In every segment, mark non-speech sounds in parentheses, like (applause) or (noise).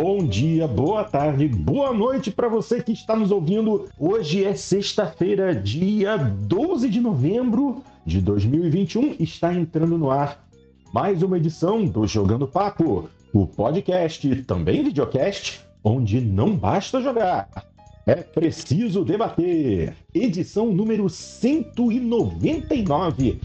bom dia, boa tarde, boa noite para você que está nos ouvindo. Hoje é sexta-feira, dia 12 de novembro de 2021. Está entrando no ar mais uma edição do Jogando Papo, o podcast, também videocast, onde não basta jogar. É preciso debater. Edição número 199.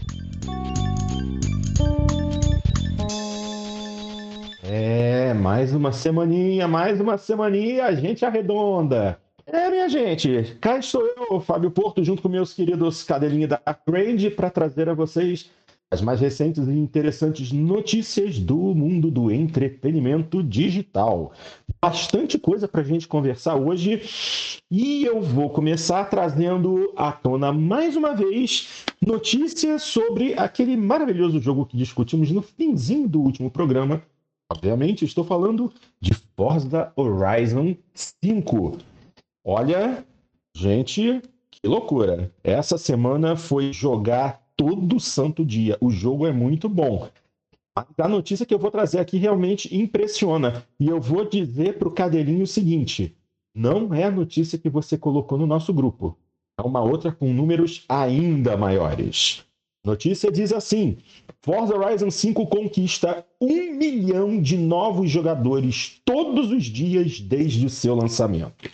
É, mais uma semaninha, mais uma semaninha, a gente arredonda. É, minha gente, cá estou eu, Fábio Porto, junto com meus queridos cadelinhos da Upgrade, para trazer a vocês as mais recentes e interessantes notícias do mundo do entretenimento digital. Bastante coisa para a gente conversar hoje e eu vou começar trazendo à tona mais uma vez notícias sobre aquele maravilhoso jogo que discutimos no finzinho do último programa. Obviamente, estou falando de Forza Horizon 5. Olha, gente, que loucura! Essa semana foi jogar todo santo dia. O jogo é muito bom. A notícia que eu vou trazer aqui realmente impressiona. E eu vou dizer para o Cadelinho o seguinte: não é a notícia que você colocou no nosso grupo. É uma outra com números ainda maiores. Notícia diz assim: Forza Horizon 5 conquista um milhão de novos jogadores todos os dias desde o seu lançamento.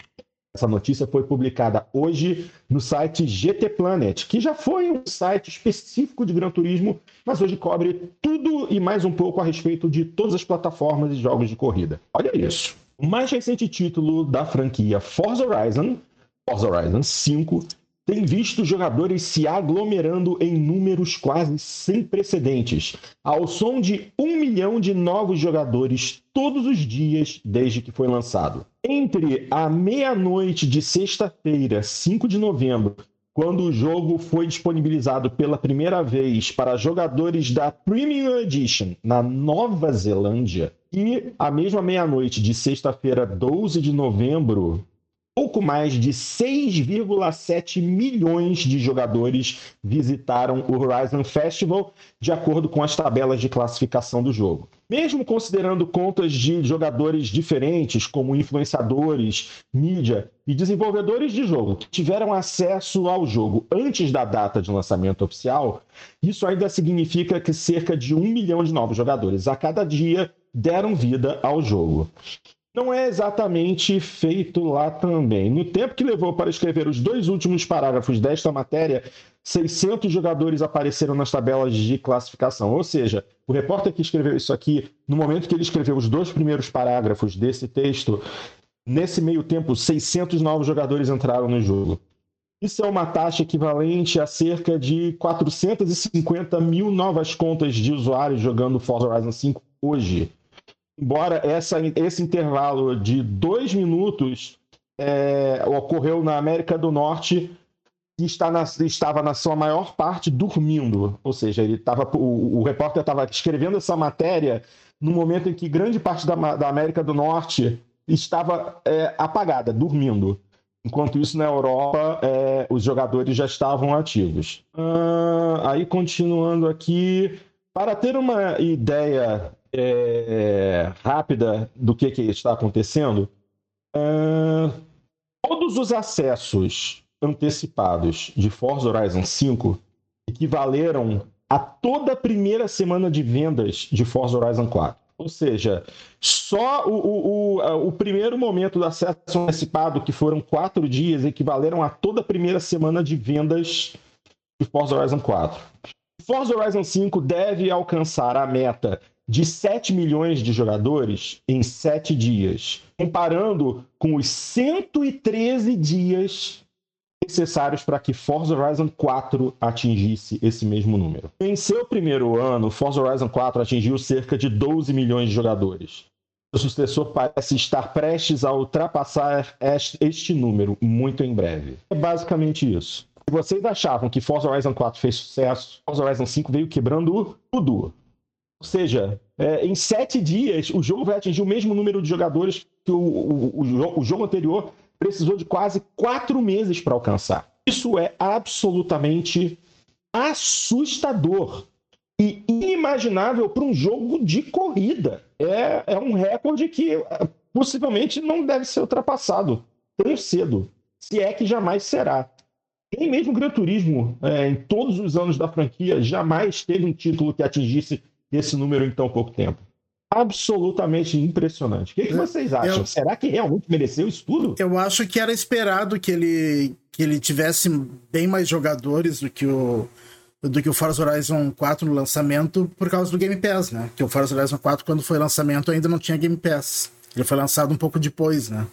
Essa notícia foi publicada hoje no site GT Planet, que já foi um site específico de Gran Turismo, mas hoje cobre tudo e mais um pouco a respeito de todas as plataformas e jogos de corrida. Olha isso. O mais recente título da franquia Forza Horizon, Forza Horizon 5, tem visto jogadores se aglomerando em números quase sem precedentes, ao som de um milhão de novos jogadores todos os dias desde que foi lançado. Entre a meia-noite de sexta-feira, 5 de novembro, quando o jogo foi disponibilizado pela primeira vez para jogadores da Premium Edition na Nova Zelândia, e a mesma meia-noite de sexta-feira, 12 de novembro, pouco mais de 6,7 milhões de jogadores visitaram o Horizon Festival, de acordo com as tabelas de classificação do jogo. Mesmo considerando contas de jogadores diferentes, como influenciadores, mídia e desenvolvedores de jogo, que tiveram acesso ao jogo antes da data de lançamento oficial, isso ainda significa que cerca de um milhão de novos jogadores a cada dia deram vida ao jogo não é exatamente feito lá também. No tempo que levou para escrever os dois últimos parágrafos desta matéria, 600 jogadores apareceram nas tabelas de classificação. Ou seja, o repórter que escreveu isso aqui, no momento que ele escreveu os dois primeiros parágrafos desse texto, nesse meio tempo, 600 novos jogadores entraram no jogo. Isso é uma taxa equivalente a cerca de 450 mil novas contas de usuários jogando Forza Horizon 5 hoje embora essa, esse intervalo de dois minutos é, ocorreu na América do Norte e está na, estava na sua maior parte dormindo, ou seja, ele estava, o, o repórter estava escrevendo essa matéria no momento em que grande parte da, da América do Norte estava é, apagada, dormindo. Enquanto isso, na Europa, é, os jogadores já estavam ativos. Ah, aí, continuando aqui, para ter uma ideia é, rápida do que, que está acontecendo, uh, todos os acessos antecipados de Forza Horizon 5 equivaleram a toda a primeira semana de vendas de Forza Horizon 4. Ou seja, só o, o, o, o, primeiro momento do acesso antecipado, que foram quatro dias, equivaleram a toda a primeira semana de vendas de Forza Horizon 4. Forza Horizon 5 deve alcançar a meta de 7 milhões de jogadores em 7 dias, comparando com os 113 dias necessários para que Forza Horizon 4 atingisse esse mesmo número. Em seu primeiro ano, Forza Horizon 4 atingiu cerca de 12 milhões de jogadores. O sucessor parece estar prestes a ultrapassar este número muito em breve. É basicamente isso. Se vocês achavam que Forza Horizon 4 fez sucesso, Forza Horizon 5 veio quebrando tudo. Ou seja, é, em sete dias, o jogo vai atingir o mesmo número de jogadores que o, o, o, o jogo anterior precisou de quase quatro meses para alcançar. Isso é absolutamente assustador e inimaginável para um jogo de corrida. É, é um recorde que possivelmente não deve ser ultrapassado tão cedo, se é que jamais será. Nem mesmo o Gran Turismo, é, em todos os anos da franquia, jamais teve um título que atingisse esse número em tão pouco tempo. Absolutamente impressionante. O que, que vocês acham? Eu... Será que realmente mereceu isso tudo? Eu acho que era esperado que ele, que ele tivesse bem mais jogadores do que o, do que o Forza Horizon 4 no lançamento por causa do Game Pass, né? Que o Forza Horizon 4, quando foi lançamento, ainda não tinha Game Pass. Ele foi lançado um pouco depois, né?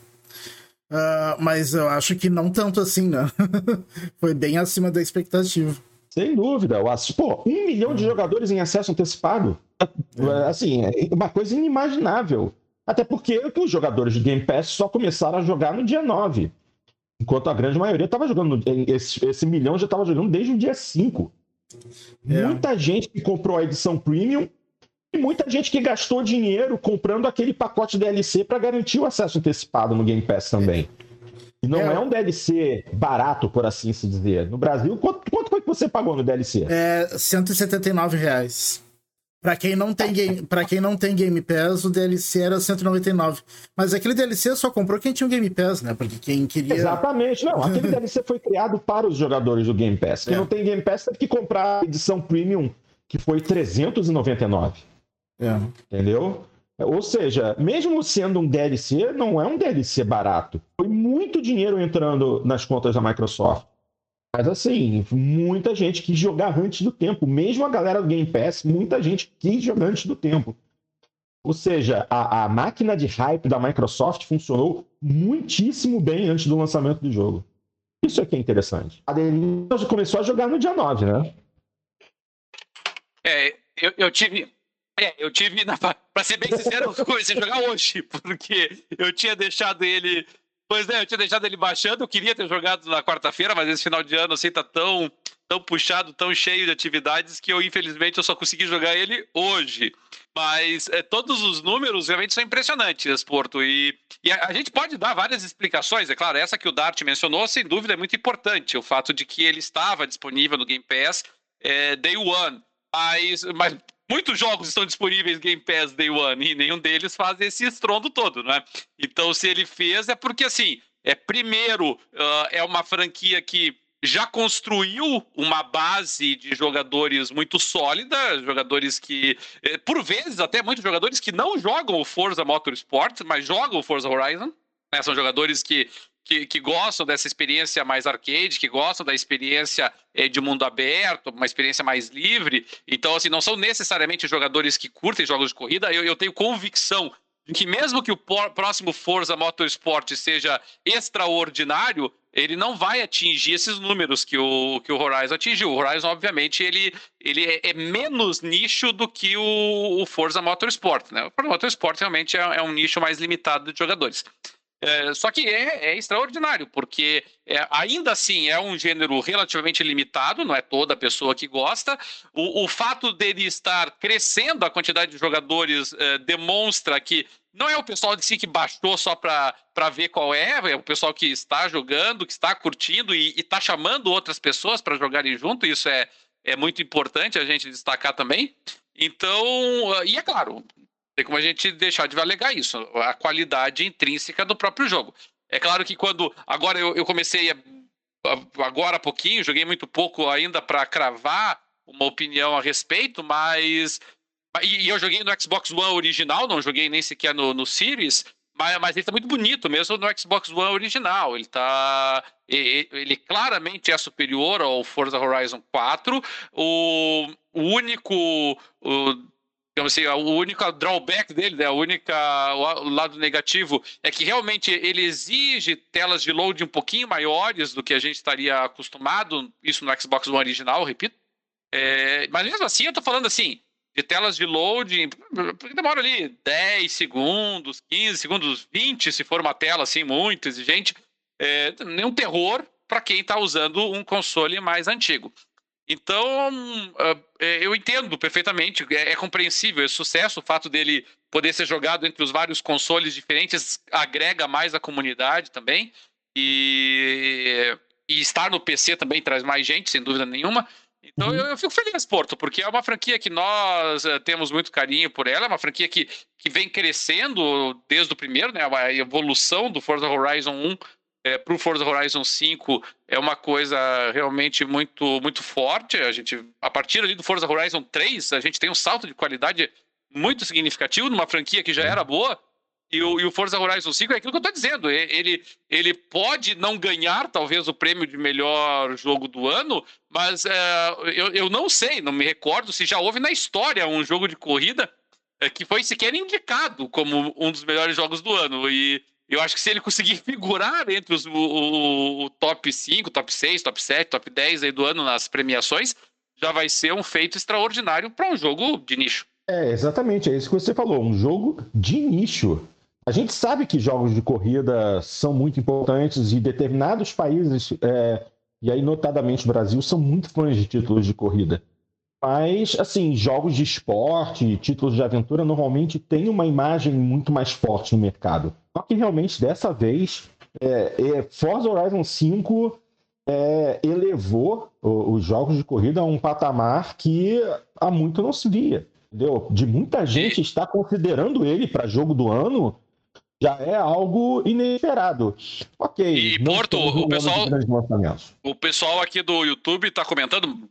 Uh, mas eu acho que não tanto assim, né? (laughs) Foi bem acima da expectativa. Sem dúvida. Pô, um milhão de jogadores em acesso antecipado. É. Assim, é uma coisa inimaginável. Até porque os jogadores de Game Pass só começaram a jogar no dia 9. Enquanto a grande maioria estava jogando. Esse, esse, milhão já estava jogando desde o dia 5. É. Muita gente que comprou a edição premium e muita gente que gastou dinheiro comprando aquele pacote DLC para garantir o acesso antecipado no Game Pass também. E não é, é um DLC barato, por assim se dizer. No Brasil, quanto, quanto foi que você pagou no DLC? É 179 reais. Pra quem, não tem game, pra quem não tem Game Pass, o DLC era 199. Mas aquele DLC só comprou quem tinha o Game Pass, né? Porque quem queria. Exatamente, não. Aquele (laughs) DLC foi criado para os jogadores do Game Pass. Quem é. não tem Game Pass teve que comprar a edição Premium, que foi 399. É. Entendeu? Ou seja, mesmo sendo um DLC, não é um DLC barato. Foi muito dinheiro entrando nas contas da Microsoft. Mas assim, muita gente quis jogar antes do tempo. Mesmo a galera do Game Pass, muita gente quis jogar antes do tempo. Ou seja, a, a máquina de hype da Microsoft funcionou muitíssimo bem antes do lançamento do jogo. Isso é que é interessante. A Adeline começou a jogar no dia 9, né? É, eu, eu tive é, eu tive, na... pra ser bem sincero, eu comecei a jogar hoje, (laughs) porque eu tinha deixado ele. Pois é, eu tinha deixado ele baixando, eu queria ter jogado na quarta-feira, mas esse final de ano assim tá tão, tão puxado, tão cheio de atividades que eu, infelizmente, eu só consegui jogar ele hoje. Mas é, todos os números realmente são impressionantes, Porto. E, e a, a, gente pode dar várias explicações, é claro, essa que o Dart mencionou, sem dúvida, é muito importante. O fato de que ele estava disponível no Game Pass é, Day One. Mas, mas muitos jogos estão disponíveis Game Pass Day One e nenhum deles faz esse estrondo todo, né? Então, se ele fez, é porque, assim, é primeiro, uh, é uma franquia que já construiu uma base de jogadores muito sólida, jogadores que, eh, por vezes, até muitos jogadores que não jogam o Forza Motorsport, mas jogam o Forza Horizon. Né? São jogadores que que, que, gostam dessa experiência mais arcade, que gostam da experiência é, de mundo aberto, uma experiência mais livre. Então, assim, não são necessariamente jogadores que curtem jogos de corrida. Eu, eu tenho convicção de que mesmo que o próximo Forza Motorsport seja extraordinário, ele não vai atingir esses números que o, que o Horizon atingiu. O Horizon, obviamente, ele, ele é, é menos nicho do que o, o Forza Motorsport. Né? O Forza Motorsport realmente é, é um nicho mais limitado de jogadores. É, só que é, é, extraordinário, porque é, ainda assim é um gênero relativamente limitado, não é toda pessoa que gosta. O, o fato dele estar crescendo a quantidade de jogadores é, demonstra que não é o pessoal de si que baixou só para ver qual é, é o pessoal que está jogando, que está curtindo e está chamando outras pessoas para jogarem junto. Isso é, é muito importante a gente destacar também. Então, e é claro, tem como a gente deixar de alegar isso, a qualidade intrínseca do próprio jogo. É claro que quando. Agora eu, eu comecei a, agora há pouquinho, joguei muito pouco ainda para cravar uma opinião a respeito, mas. E, e, eu joguei no Xbox One original, não joguei nem sequer no, no Series, mas, mas ele tá muito bonito mesmo no Xbox One original. Ele tá. Ele, ele claramente é superior ao Forza Horizon 4. O, o único. O, digamos assim, o único drawback dele, né, a única o lado negativo é que realmente ele exige telas de load um pouquinho maiores do que a gente estaria acostumado, isso no Xbox One original, repito. É, mas mesmo assim, eu estou falando assim, de telas de load, demora ali 10 segundos, 15 segundos, 20, se for uma tela assim muito exigente, é, nenhum terror para quem está usando um console mais antigo. Então, uh, eu entendo perfeitamente, é, é, compreensível, é sucesso o fato dele poder ser jogado entre os vários consoles diferentes, agrega mais a comunidade também, e, e estar no PC também traz mais gente, sem dúvida nenhuma. Então uhum. eu, eu, fico feliz, Porto, porque é uma franquia que nós uh, temos muito carinho por ela, é uma franquia que, que vem crescendo desde o primeiro, né? A evolução do Forza Horizon 1 é, para o Forza Horizon 5 é uma coisa realmente muito, muito forte. A gente, a partir ali do Forza Horizon 3, a gente tem um salto de qualidade muito significativo numa franquia que já era boa. E o, e o Forza Horizon 5 é aquilo que eu estou dizendo. Ele, ele pode não ganhar, talvez, o prêmio de melhor jogo do ano, mas é, eu, eu não sei, não me recordo se já houve na história um jogo de corrida é, que foi sequer indicado como um dos melhores jogos do ano. E eu acho que se ele conseguir figurar entre os, o, o, top 5, top 6, top 7, top 10 aí do ano nas premiações, já vai ser um feito extraordinário para um jogo de nicho. É, exatamente, é isso que você falou, um jogo de nicho. A gente sabe que jogos de corrida são muito importantes e determinados países, é, e aí notadamente o Brasil, são muito fãs de títulos de corrida. Mas, assim, jogos de esporte, títulos de aventura, normalmente têm uma imagem muito mais forte no mercado. Só que realmente, dessa vez, é, é, Forza Horizon 5 é, elevou os jogos de corrida a um patamar que há muito não se via. Entendeu? De muita gente está considerando ele para jogo do ano já é algo inesperado. Ok. E Porto, o pessoal, o pessoal aqui do YouTube está comentando,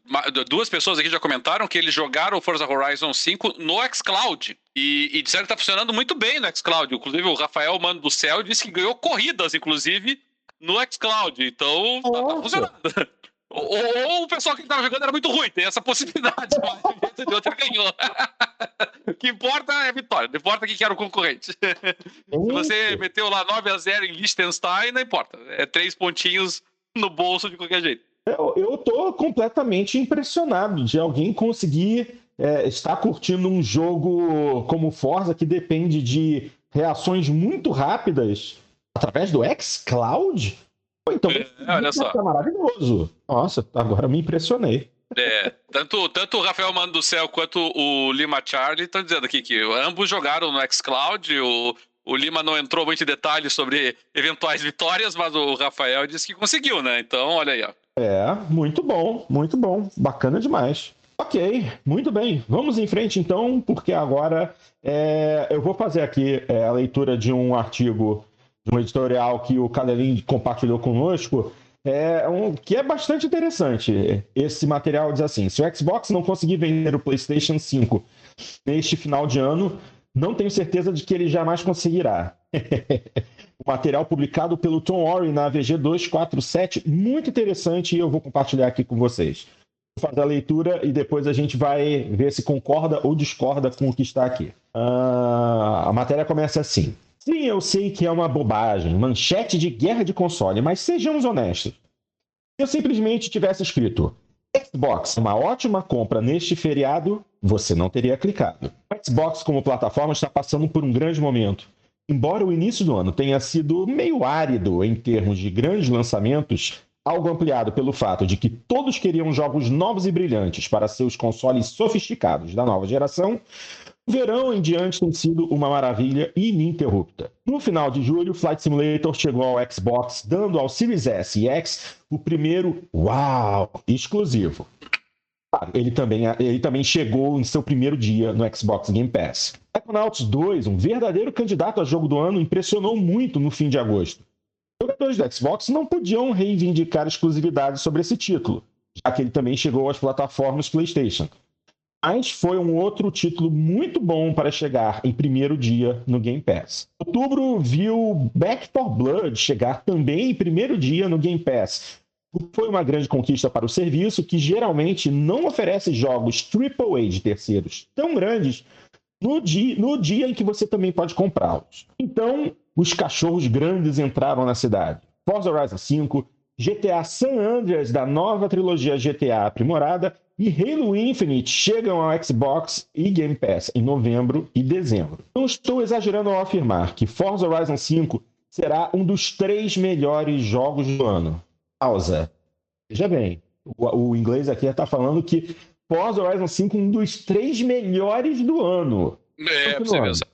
duas pessoas aqui já comentaram que eles jogaram o Forza Horizon 5 no xCloud. E, e disseram que está funcionando muito bem no xCloud. Inclusive, o Rafael Mano do Céu disse que ganhou corridas, inclusive, no xCloud. Então, tá, tá funcionando. (laughs) Ou, ou, o pessoal que estava jogando era muito ruim, tem essa possibilidade, (laughs) mas de outro ganhou. (laughs) o que importa é a vitória, não importa quem era o concorrente. (laughs) Se você meteu lá 9x0 em Liechtenstein, não importa. É três pontinhos no bolso de qualquer jeito. Eu, eu tô completamente impressionado de alguém conseguir é, estar curtindo um jogo como Forza que depende de reações muito rápidas através do xCloud então, é, olha só. Tá maravilhoso. Nossa, agora me impressionei. É, tanto, tanto o Rafael Mano do Céu quanto o Lima Charlie estão dizendo aqui que ambos jogaram no xCloud. O, o Lima não entrou muito em detalhes sobre eventuais vitórias, mas o Rafael disse que conseguiu, né? Então, olha aí, ó. É, muito bom, muito bom. Bacana demais. Ok, muito bem. Vamos em frente então, porque agora é, eu vou fazer aqui é, a leitura de um artigo de um editorial que o Cadelin compartilhou conosco, é um, que é bastante interessante. Esse material diz assim: se o Xbox não conseguir vender o PlayStation 5 neste final de ano, não tenho certeza de que ele jamais conseguirá. (laughs) o material publicado pelo Tom Ori na VG 247, muito interessante, e eu vou compartilhar aqui com vocês. Fazer a leitura e depois a gente vai ver se concorda ou discorda com o que está aqui. Uh, a matéria começa assim. Sim, eu sei que é uma bobagem, manchete de guerra de console, mas sejamos honestos. Se eu simplesmente tivesse escrito Xbox, uma ótima compra neste feriado, você não teria clicado. Xbox como plataforma está passando por um grande momento. Embora o início do ano tenha sido meio árido em termos de grandes lançamentos, algo ampliado pelo fato de que todos queriam jogos novos e brilhantes para seus consoles sofisticados da nova geração, o verão em diante tem sido uma maravilha ininterrupta. No final de julho, Flight Simulator chegou ao Xbox, dando ao Series S e X o primeiro Uau exclusivo. Ele também, ele também chegou em seu primeiro dia no Xbox Game Pass. Psychonauts 2, um verdadeiro candidato a jogo do ano, impressionou muito no fim de agosto. Jogadores do Xbox não podiam reivindicar exclusividade sobre esse título, já que ele também chegou às plataformas PlayStation mas foi um outro título muito bom para chegar em primeiro dia no Game Pass. Outubro viu Back 4 Blood chegar também em primeiro dia no Game Pass. Foi uma grande conquista para o serviço, que geralmente não oferece jogos AAA de terceiros tão grandes no dia, no dia em que você também pode comprá-los. Então, os cachorros grandes entraram na cidade. Forza Horizon 5, GTA San Andreas da nova trilogia GTA aprimorada e Halo Infinite chegam ao Xbox e Game Pass em novembro e dezembro. Não estou exagerando ao afirmar que Forza Horizon 5 será um dos três melhores jogos do ano. Pausa. Veja bem, o, o inglês aqui está falando que Forza Horizon 5 é um dos três melhores do ano. É, você mesmo.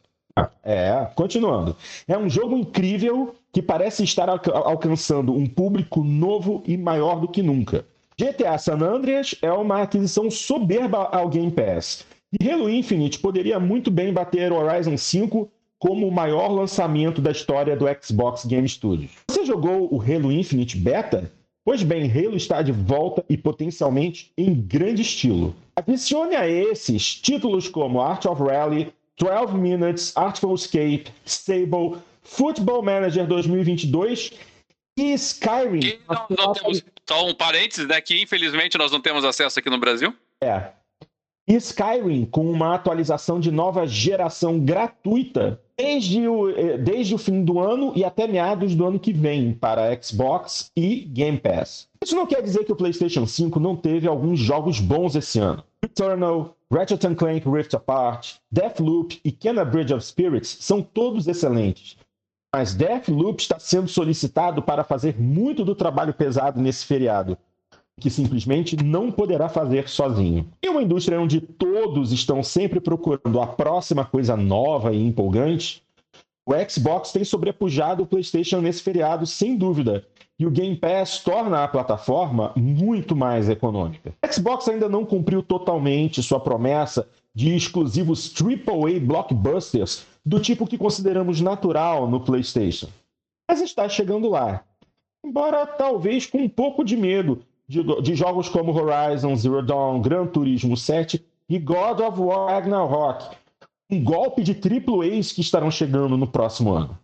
É, continuando. É um jogo incrível que parece estar alcançando um público novo e maior do que nunca. GTA San Andreas é uma aquisição soberba ao Game Pass. E Halo Infinite poderia muito bem bater Horizon 5 como o maior lançamento da história do Xbox Game Studios. Você jogou o Halo Infinite Beta? Pois bem, Halo está de volta e potencialmente em grande estilo. Adicione a esses títulos como Art of Rally, 12 Minutes, Artful Escape, Stable, Football Manager 2022 e Skyrim. Que não, não temos, só um parênteses, né? Que infelizmente nós não temos acesso aqui no Brasil. É. E Skyrim com uma atualização de nova geração gratuita desde o, eh, desde o fim do ano e até meados do ano que vem para Xbox e Game Pass. Isso não quer dizer que o PlayStation 5 não teve alguns jogos bons esse ano. Returnal, Ratchet Clank Rift Apart, Deathloop e Kena Bridge of Spirits são todos excelentes. Mas Deathloop está sendo solicitado para fazer muito do trabalho pesado nesse feriado, que simplesmente não poderá fazer sozinho. Em uma indústria onde todos estão sempre procurando a próxima coisa nova e empolgante, o Xbox tem sobrepujado o PlayStation nesse feriado, sem dúvida, e o Game Pass torna a plataforma muito mais econômica. O Xbox ainda não cumpriu totalmente sua promessa de exclusivos AAA blockbusters do tipo que consideramos natural no PlayStation. Mas está chegando lá. Embora talvez com um pouco de medo de, de jogos como Horizon Zero Dawn, Gran Turismo 7 e God of War Ragnarok, um golpe de triplo A's que estarão chegando no próximo ano.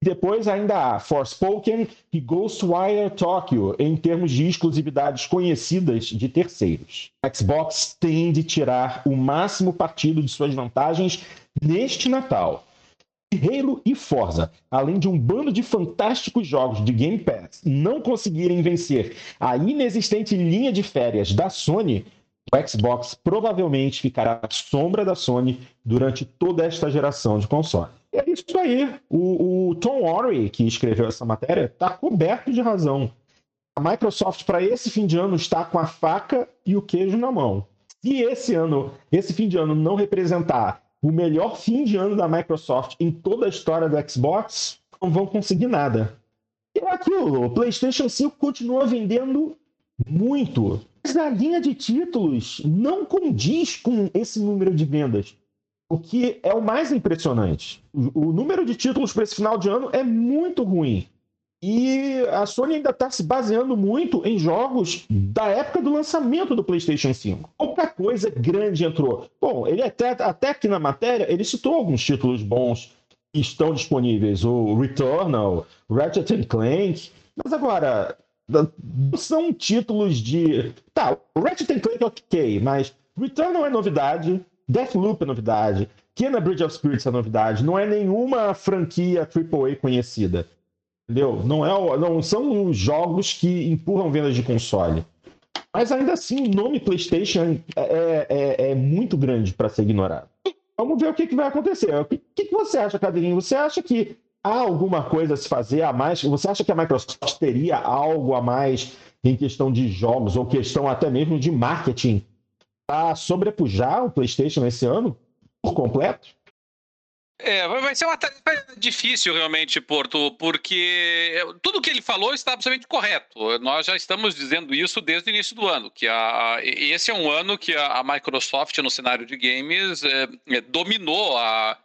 Depois ainda há Forspoken e Ghostwire Tokyo, em termos de exclusividades conhecidas de terceiros. A Xbox tem de tirar o máximo partido de suas vantagens neste Natal. Halo e Forza, além de um bando de fantásticos jogos de Game Pass, não conseguirem vencer a inexistente linha de férias da Sony, o Xbox provavelmente ficará à sombra da Sony durante toda esta geração de consoles. É isso aí. O, o Tom Worry, que escreveu essa matéria, está coberto de razão. A Microsoft, para esse fim de ano, está com a faca e o queijo na mão. Se esse ano, esse fim de ano, não representar o melhor fim de ano da Microsoft em toda a história do Xbox, não vão conseguir nada. E é aquilo, o PlayStation 5 continua vendendo muito. Mas a linha de títulos não condiz com esse número de vendas. O que é o mais impressionante. O, número de títulos para esse final de ano é muito ruim. E a Sony ainda está se baseando muito em jogos da época do lançamento do PlayStation 5. Pouca coisa grande entrou. Bom, ele até, até aqui na matéria, ele citou alguns títulos bons que estão disponíveis. O Returnal, Ratchet Clank. Mas agora, são títulos de... Tá, Ratchet Clank é ok, mas Returnal é novidade. Deathloop é novidade. Kena Bridge of Spirits é novidade. Não é nenhuma franquia AAA conhecida. Entendeu? Não, é, não são jogos que empurram vendas de console. Mas ainda assim, o nome PlayStation é, é, é, é muito grande para ser ignorado. Vamos ver o que, que vai acontecer. O que, que, você acha, Cadeirinho? Você acha que há alguma coisa a se fazer a mais? Você acha que a Microsoft teria algo a mais em questão de jogos ou questão até mesmo de marketing a sobrepujar o PlayStation esse ano por completo? É, vai ser uma tarefa difícil realmente, Porto, porque tudo que ele falou está absolutamente correto. Nós já estamos dizendo isso desde o início do ano, que a, esse é um ano que a, a Microsoft no cenário de games é, é, dominou a,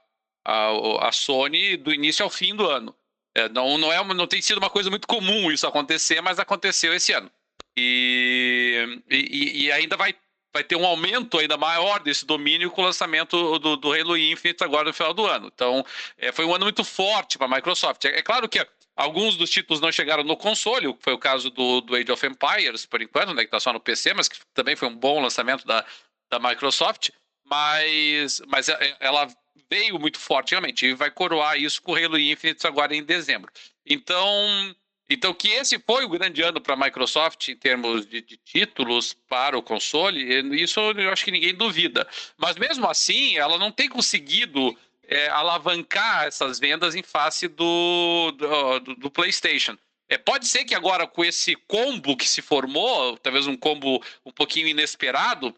a, a, Sony do início ao fim do ano. É, não, não, é, não tem sido uma coisa muito comum isso acontecer, mas aconteceu esse ano. E, e, e ainda vai vai ter um aumento ainda maior desse domínio com o lançamento do, do Halo Infinite agora no final do ano. Então, é, foi um ano muito forte para a Microsoft. É, é, claro que alguns dos títulos não chegaram no console, foi o caso do, do Age of Empires, por enquanto, né, que está só no PC, mas que também foi um bom lançamento da, da Microsoft. Mas, mas é, ela veio muito forte, realmente, e vai coroar isso com o Halo Infinite agora em dezembro. Então, então, que esse foi o grande ano para a Microsoft em termos de, de, títulos para o console, isso eu acho que ninguém duvida. Mas mesmo assim, ela não tem conseguido é, alavancar essas vendas em face do, do, do PlayStation. É, pode ser que agora, com esse combo que se formou, talvez um combo um pouquinho inesperado,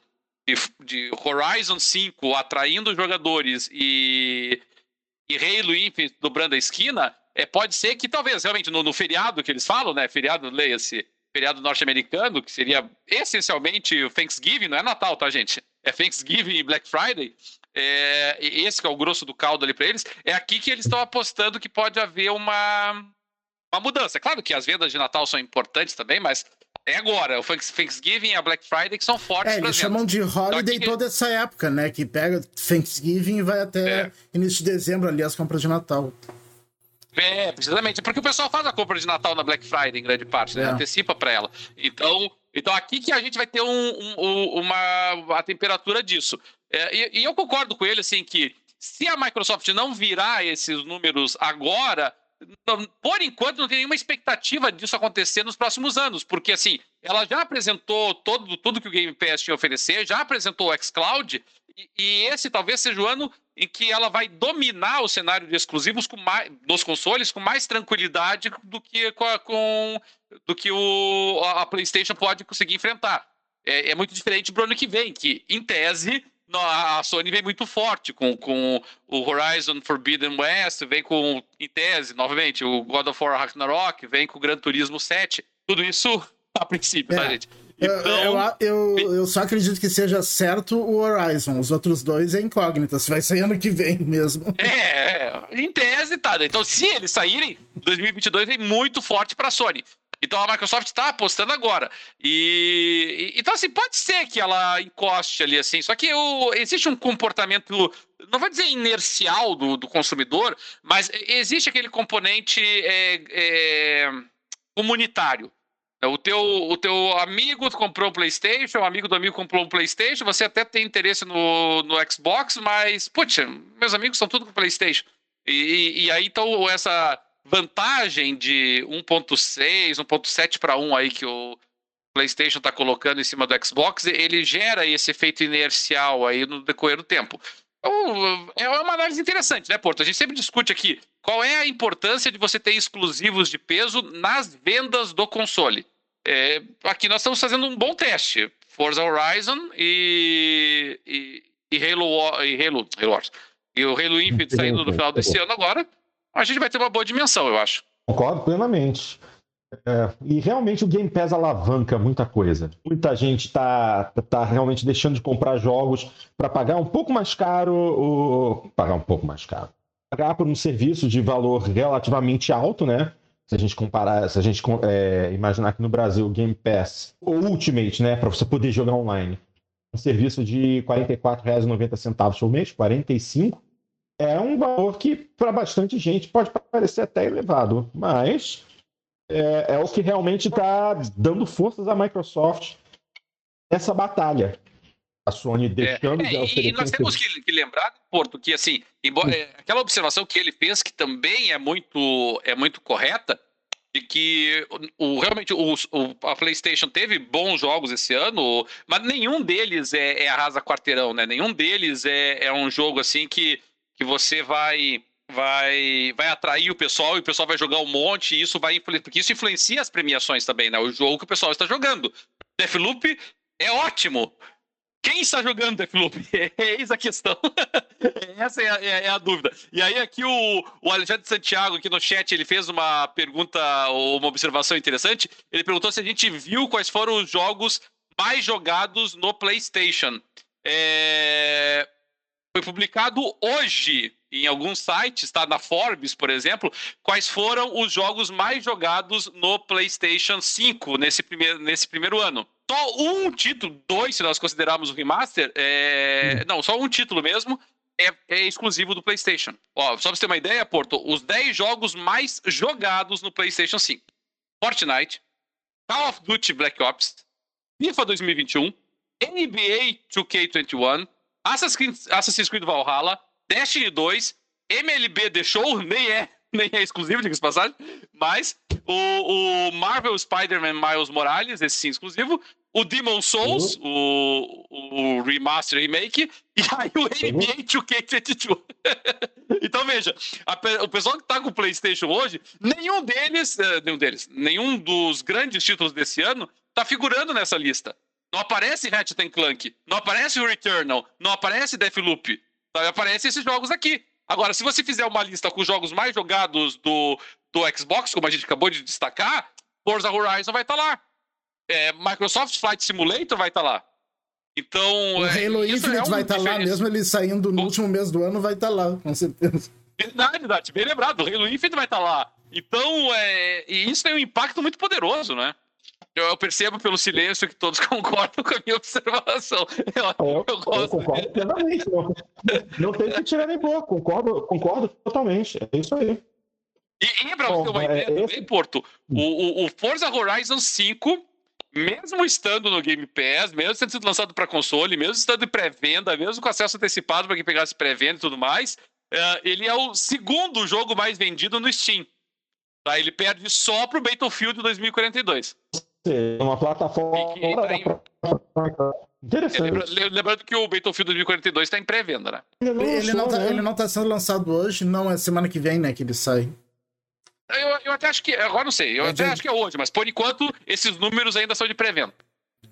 de, de Horizon 5 atraindo jogadores e, e Halo Infinite dobrando a esquina, é, pode ser que talvez realmente no, no, feriado que eles falam, né? Feriado, leia-se feriado norte-americano, que seria essencialmente o Thanksgiving, não é Natal, tá, gente? É Thanksgiving e Black Friday. É, esse é o grosso do caldo ali para eles. É aqui que eles estão apostando que pode haver uma, uma mudança. É claro que as vendas de Natal são importantes também, mas é agora. O Thanksgiving e a Black Friday que são fortes. É, eles chamam de holiday então, toda essa época, né? Que pega Thanksgiving e vai até é. início de dezembro ali as compras de Natal. É, precisamente. Porque o pessoal faz a compra de Natal na Black Friday, em grande parte, né? É. Antecipa para ela. Então, então, aqui que a gente vai ter um, um, uma a temperatura disso. É, e, e, eu concordo com ele, assim, que se a Microsoft não virar esses números agora, por enquanto não tem nenhuma expectativa disso acontecer nos próximos anos, porque, assim, ela já apresentou todo, tudo que o Game Pass tinha a oferecer, já apresentou o xCloud, e, esse talvez seja o ano em que ela vai dominar o cenário de exclusivos com mais, dos consoles com mais tranquilidade do que, com, a, com do que o, a PlayStation pode conseguir enfrentar. É, é muito diferente para o ano que vem, que, em tese, a Sony vem muito forte com, com o Horizon Forbidden West, vem com, em tese, novamente, o God of War Ragnarok, vem com o Gran Turismo 7. Tudo isso (laughs) a princípio, tá, é. tá, gente? Então... Eu, eu, eu, só acredito que seja certo o Horizon. Os outros dois é incógnita. Se vai sair ano que vem mesmo. É, é em tese, tá. Então, se eles saírem, 2022 vem muito forte pra Sony. Então a Microsoft está apostando agora. E, e, então, assim, pode ser que ela encoste ali, assim. Só que o, existe um comportamento, não vou dizer inercial do, do consumidor, mas existe aquele componente é, é, comunitário. O teu, o teu amigo comprou um PlayStation, o amigo do amigo comprou um PlayStation, você até tem interesse no, no Xbox, mas, putz, meus amigos são tudo com PlayStation. E, e aí, então, essa vantagem de 1.6, 1.7 para 1 aí que o PlayStation está colocando em cima do Xbox, ele gera esse efeito inercial aí no decorrer do tempo. Então, é uma análise interessante, né, Porto? A gente sempre discute aqui qual é a importância de você ter exclusivos de peso nas vendas do console. É, aqui nós estamos fazendo um bom teste. Forza Horizon e, e, e Halo, e Halo, Halo Wars. E o Halo Infinite saindo no final desse ano agora. A gente vai ter uma boa dimensão, eu acho. Concordo plenamente. É, e realmente o Game Pass alavanca muita coisa. Muita gente está tá realmente deixando de comprar jogos para pagar um pouco mais caro, ou pagar um pouco mais caro, pagar por um serviço de valor relativamente alto, né? Se a gente comparar, se a gente é, imaginar que no Brasil o Game Pass ou Ultimate, né, para você poder jogar online, um serviço de R$ 44,90 por mês, 45 é um valor que para bastante gente pode parecer até elevado, mas é, é o que realmente está dando forças à Microsoft nessa batalha. A Sony é, deixando é, de oferecer. E nós temos que, que, lembrar, Porto, que assim, embora, é, aquela observação que ele fez, que também é muito, é muito correta, de que o realmente o, o, a PlayStation teve bons jogos esse ano, mas nenhum deles é, é arrasa quarteirão, né? Nenhum deles é, é um jogo assim que, que você vai vai vai atrair o pessoal e o pessoal vai jogar um monte e isso vai porque isso influencia as premiações também, né? O jogo que o pessoal está jogando. Deathloop é ótimo. Quem está jogando Deathloop? (laughs) É eis a questão. (laughs) Essa é a, é, é a, dúvida. E aí aqui o, o Alexandre Santiago aqui no chat, ele fez uma pergunta ou uma observação interessante. Ele perguntou se a gente viu quais foram os jogos mais jogados no PlayStation. É... Foi publicado hoje em alguns sites, tá? Na Forbes, por exemplo, quais foram os jogos mais jogados no PlayStation 5 nesse primeiro, nesse primeiro ano. Só um título, dois, se nós considerarmos o remaster, é... não, só um título mesmo, é, é, exclusivo do PlayStation. Ó, só pra você ter uma ideia, Porto, os 10 jogos mais jogados no PlayStation 5: Fortnite, Call of Duty Black Ops, FIFA 2021, NBA 2K21, Assassin's Creed Valhalla, Destiny 2, MLB The Show, nem é, (laughs) nem é exclusivo, diga-se passagem, mas o, o Marvel Spider-Man Miles Morales, esse sim exclusivo, o Demon Souls, uhum. o, o Remaster Remake, e aí o NBA 2K22. (laughs) então veja, a, o pessoal que tá com o PlayStation hoje, nenhum deles, uh, nenhum deles, nenhum dos grandes títulos desse ano tá figurando nessa lista. Não aparece Ratchet Clank, não aparece o Returnal, não aparece Deathloop, Sabe? Aparecem esses jogos aqui. Agora, se você fizer uma lista com os jogos mais jogados do, do Xbox, como a gente acabou de destacar, Forza Horizon vai estar tá lá. é, Microsoft Flight Simulator vai estar tá lá. Então. O é, Halo Infinite é vai estar tá lá, mesmo ele saindo no o... último mês do ano, vai estar tá lá, com certeza. Verdade, Nath, bem lembrado. O Halo Infinite vai estar tá lá. Então, é, e isso tem um impacto muito poderoso, né? Eu, percebo pelo silêncio que todos (laughs) concordam com a minha observação. Eu, eu, eu concordo plenamente. Não, não tem que tirar nem pôr. Concordo, concordo totalmente. É isso aí. E, e pra você ter uma ideia é, também, Porto, o, o, o Forza Horizon 5 mesmo estando no Game Pass, mesmo tendo sido lançado para console, mesmo estando em pré-venda, mesmo com acesso antecipado para quem pegasse pré-venda e tudo mais, uh, ele é o segundo jogo mais vendido no Steam. Tá? Ele perde só pro Battlefield 2042. É uma plataforma. Interessante. lembrando que o Battlefield 2042 está em pré-venda, né? Ele não, tá, ele não tá sendo lançado hoje, não é semana que vem, né, que ele sai. Eu, eu até acho que. Agora não sei. Eu é até de... acho que é hoje, mas por enquanto esses números ainda são de pré-venda.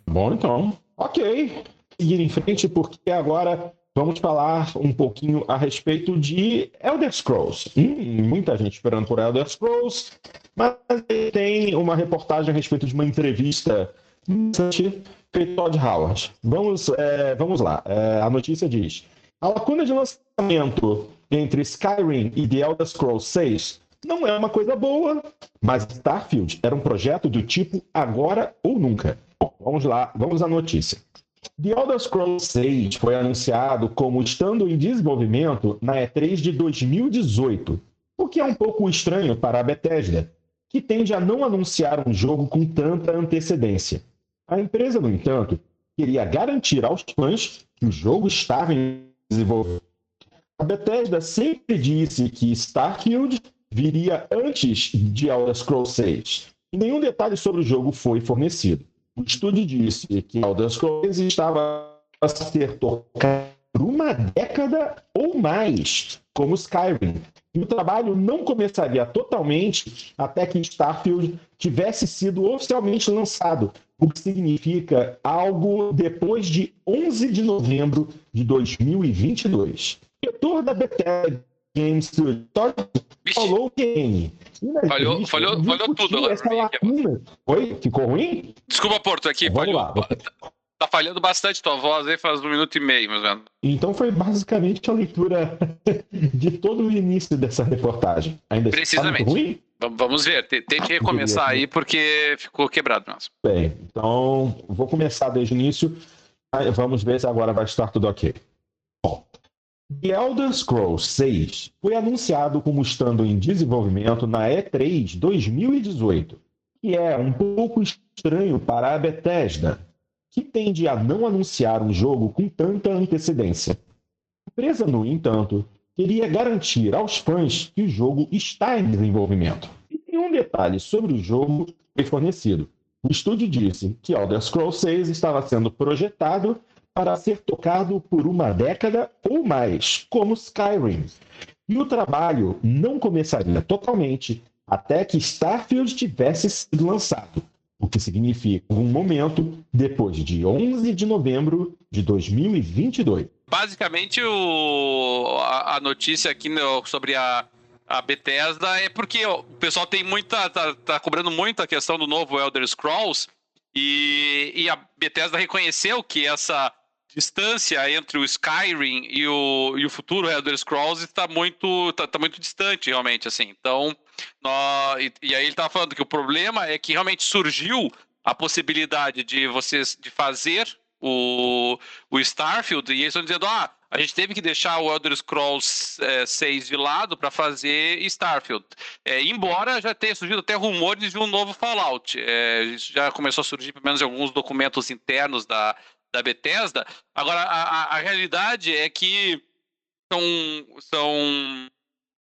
Bom, então. Ok. Seguir em frente, porque agora vamos falar um pouquinho a respeito de Elder Scrolls. Hum, muita gente esperando por Elder Scrolls, mas tem uma reportagem a respeito de uma entrevista feita Todd Howard. Vamos, é, vamos lá. É, a notícia diz: a lacuna de lançamento entre Skyrim e The Elder Scrolls 6 não é uma coisa boa, mas Starfield era um projeto do tipo agora ou nunca. Bom, vamos lá, vamos à notícia. The Elder Scrolls 6 foi anunciado como estando em desenvolvimento na E3 de 2018, o que é um pouco estranho para a Bethesda, que tende a não anunciar um jogo com tanta antecedência. A empresa, no entanto, queria garantir aos fãs que o jogo estava em desenvolvimento. A Bethesda sempre disse que Starfield viria antes de Elder Scrolls 6. E nenhum detalhe sobre o jogo foi fornecido. O estúdio disse que Elder Scrolls estava a ser tocado por uma década ou mais, como Skyrim. E o trabalho não começaria totalmente até que Starfield tivesse sido oficialmente lançado, o que significa algo depois de 11 de novembro de 2022. O da Bethesda Game Studio. Falou quem? Falhou, falhou, falhou tudo. Essa lacuna. Oi? Ficou ruim? Desculpa, Porto, aqui. Vamos falhou. Lá. Tá falhando bastante tua voz aí faz um minuto e meio, ou menos. Então foi basicamente a leitura (laughs) de todo o início dessa reportagem. Ainda Precisamente. Tá ruim? Vamos ver, tente recomeçar aí porque ficou quebrado nosso. Bem, então vou começar desde o início. Vamos ver se agora vai estar tudo ok. The Elder Scrolls 6 foi anunciado como estando em desenvolvimento na E3 2018, que é um pouco estranho para a Bethesda, que tende a não anunciar um jogo com tanta antecedência. A empresa, no entanto, queria garantir aos fãs que o jogo está em desenvolvimento. E nenhum detalhe sobre o jogo foi fornecido. O estúdio disse que Elder Scrolls 6 estava sendo projetado para ser tocado por uma década ou mais, como Skyrim. E o trabalho não começaria totalmente até que Starfield tivesse sido lançado, o que significa um momento depois de 11 de novembro de 2022. Basicamente, o, a, a notícia aqui sobre a, a Bethesda é porque o pessoal tem muita. tá, tá cobrando muito a questão do novo Elder Scrolls. E, e a Bethesda reconheceu que essa distância entre o Skyrim e o, e o futuro Elder Scrolls está muito, tá, tá, muito distante, realmente, assim. Então, nós, e, e, aí ele estava falando que o problema é que realmente surgiu a possibilidade de vocês de fazer o, o Starfield, e eles estão dizendo, ah, a gente teve que deixar o Elder Scrolls é, 6 de lado para fazer Starfield. É, embora já tenha surgido até rumores de um novo Fallout. É, isso já começou a surgir, pelo menos, em alguns documentos internos da, da Bethesda. Agora, a, a realidade é que são, são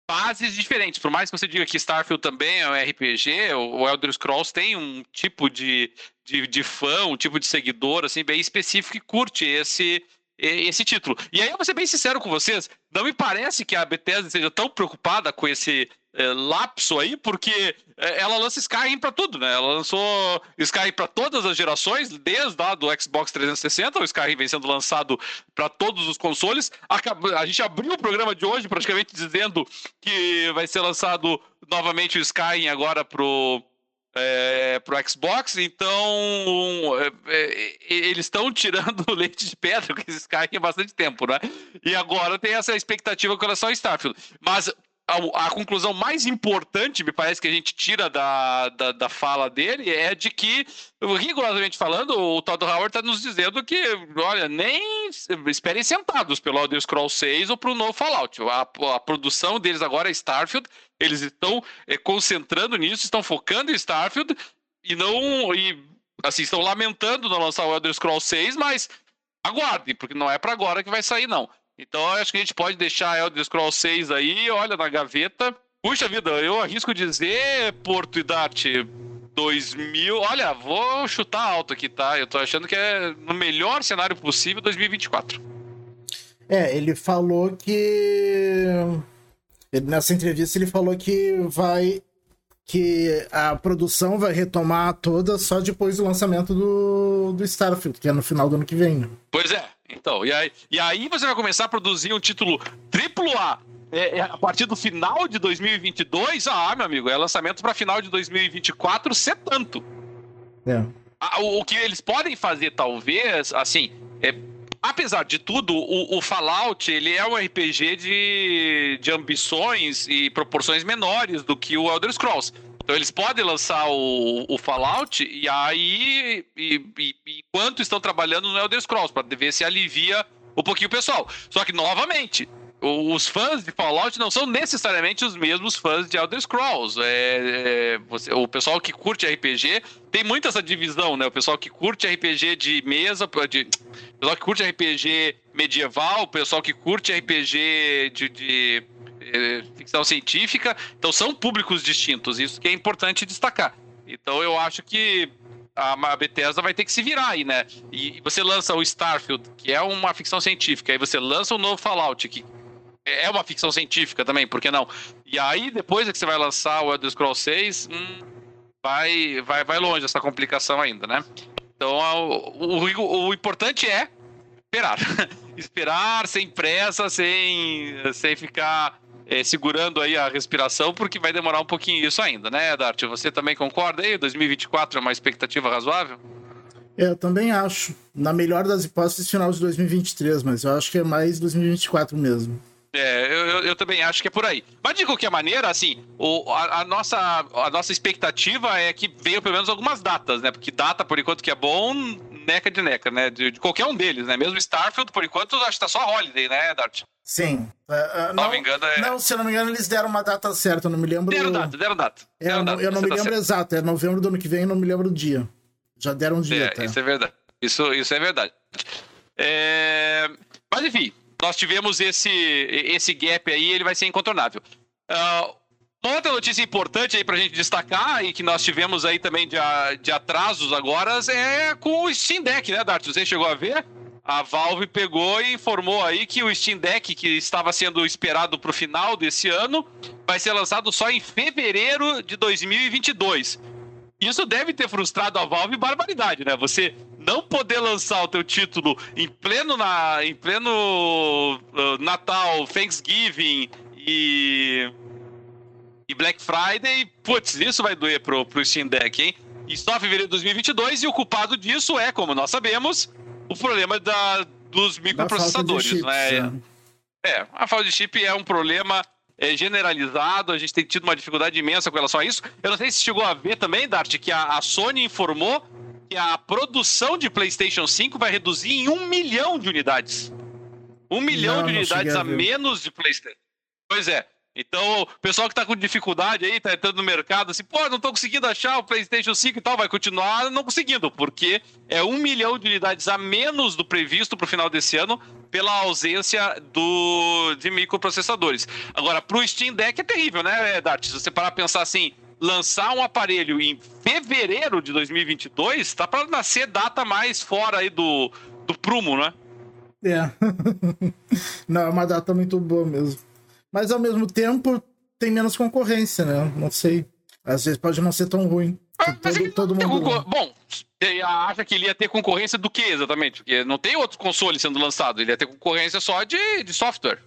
fases diferentes. Por mais que você diga que Starfield também é um RPG, o Elder Scrolls tem um tipo de, de, de fã, um tipo de seguidor assim bem específico que curte esse esse título. E aí eu vou ser bem sincero com vocês, não me parece que a Bethesda seja tão preocupada com esse é, lapso aí, porque é, ela lança Skyrim para tudo, né? Ela lançou Skyrim para todas as gerações, desde lá do Xbox 360, o Skyrim vem sendo lançado para todos os consoles. A gente abriu o programa de hoje praticamente dizendo que vai ser lançado novamente o Skyrim agora pro é, pro Xbox, então é, é, eles estão tirando (laughs) leite de pedra com esses caras há bastante tempo, né? E agora tem essa expectativa com relação ao Starfield. Mas a, a, conclusão mais importante, me parece, que a gente tira da, da, da fala dele é de que, rigorosamente falando, o Todd Howard está nos dizendo que, olha, nem esperem sentados pelo Elder Scrolls 6 ou para o novo Fallout. A, a, produção deles agora é Starfield, eles estão é, concentrando nisso, estão focando em Starfield e não. E, assim, estão lamentando não lançar o Elder Scrolls 6, mas aguarde, porque não é para agora que vai sair, não. Então acho que a gente pode deixar Elder Scrolls 6 aí, olha na gaveta. Puxa vida, eu arrisco dizer, Porto e Dart, 2000. Olha, vou chutar alto aqui, tá? Eu tô achando que é no melhor cenário possível 2024. É, ele falou que. Nessa entrevista ele falou que vai. Que a produção vai retomar toda só depois do lançamento do, do Starfield, que é no final do ano que vem. Né? Pois é, então, e aí, e aí você vai começar a produzir um título AAA é, é, a partir do final de 2022, ah, meu amigo, é lançamento para final de 2024 ser tanto. É. O, o, que eles podem fazer, talvez, assim, é, apesar de tudo, o, o, Fallout ele é um RPG de, de ambições e proporções menores do que o Elder Scrolls. Então eles podem lançar o, o Fallout e aí, e, e, enquanto estão trabalhando no Elder Scrolls, para ver se alivia um pouquinho o pessoal. Só que, novamente, os fãs de Fallout não são necessariamente os mesmos fãs de Elder Scrolls. É, é, você, o pessoal que curte RPG tem muito essa divisão, né? O pessoal que curte RPG de mesa, de, o pessoal que curte RPG medieval, o pessoal que curte RPG de, de é, ficção científica, então são públicos distintos, isso que é importante destacar. Então eu acho que a Bethesda vai ter que se virar aí, né? E você lança o Starfield, que é uma ficção científica, aí você lança o novo Fallout, que é uma ficção científica também, por que não? E aí, depois que você vai lançar o Elder Scrolls 6, hum, vai, vai, vai longe essa complicação ainda, né? Então, o, o, o importante é esperar. (laughs) esperar sem pressa, sem, sem ficar é, segurando aí a respiração, porque vai demorar um pouquinho isso ainda, né, Dart? Você também concorda aí? 2024 é uma expectativa razoável? É, eu também acho. Na melhor das hipóteses, final de 2023, mas eu acho que é mais 2024 mesmo. É, eu, eu, também acho que é por aí. Mas de qualquer maneira, assim, o, a, a, nossa, a nossa expectativa é que venham pelo menos algumas datas, né? Porque data, por enquanto, que é bom, neca de neca, né? De, de qualquer um deles, né? Mesmo Starfield, por enquanto, acho que tá só Holiday, né, Dart? Sim. Uh, uh, não, não, me engano, é... não, se eu não me engano, eles deram uma data certa, eu não me lembro. Deram data, deram data. É, deram eu, data, eu não me tá lembro certo. exato, é novembro do ano que vem, eu não me lembro o dia. Já deram um dia. É, tá? isso é verdade. Isso, isso é verdade. É... Mas enfim, nós tivemos esse, esse gap aí, ele vai ser incontornável. Uh, outra notícia importante aí pra gente destacar e que nós tivemos aí também de, de atrasos agora é com o Steam Deck, né, Dart? Você chegou a ver? A Valve pegou e informou aí que o Steam Deck, que estava sendo esperado para o final desse ano, vai ser lançado só em fevereiro de 2022. Isso deve ter frustrado a Valve barbaridade, né? Você não poder lançar o teu título em pleno, na, em pleno uh, Natal, Thanksgiving e, e Black Friday, putz, isso vai doer pro, pro Steam Deck, hein? E só fevereiro de 2022, e o culpado disso é, como nós sabemos, o problema da, dos microprocessadores, chips, né? É. é, a falta de chip é um problema é, generalizado, a gente tem tido uma dificuldade imensa com relação a isso. Eu não sei se chegou a ver também, Dart, que a, a Sony informou que a produção de PlayStation 5 vai reduzir em um milhão de unidades. Um milhão não, de unidades a, a menos de PlayStation. Pois é. Então, o pessoal que tá com dificuldade aí, tá entrando no mercado, assim, pô, não tô conseguindo achar o PlayStation 5 e tal, vai continuar não conseguindo, porque é um milhão de unidades a menos do previsto pro final desse ano, pela ausência do, de microprocessadores. Agora, pro Steam Deck é terrível, né, Dart? Se você parar pra pensar assim, lançar um aparelho em fevereiro de 2022, tá para nascer data mais fora aí do, do prumo, né? É. (laughs) Não, é uma data muito boa mesmo. Mas ao mesmo tempo tem menos concorrência, né? Não sei. Às vezes pode não ser tão ruim. Ah, todo, todo mundo... Concor... Bom, você acha que ele ia ter concorrência do que exatamente? Porque não tem outro console sendo lançado, ele ia ter concorrência só de, de software.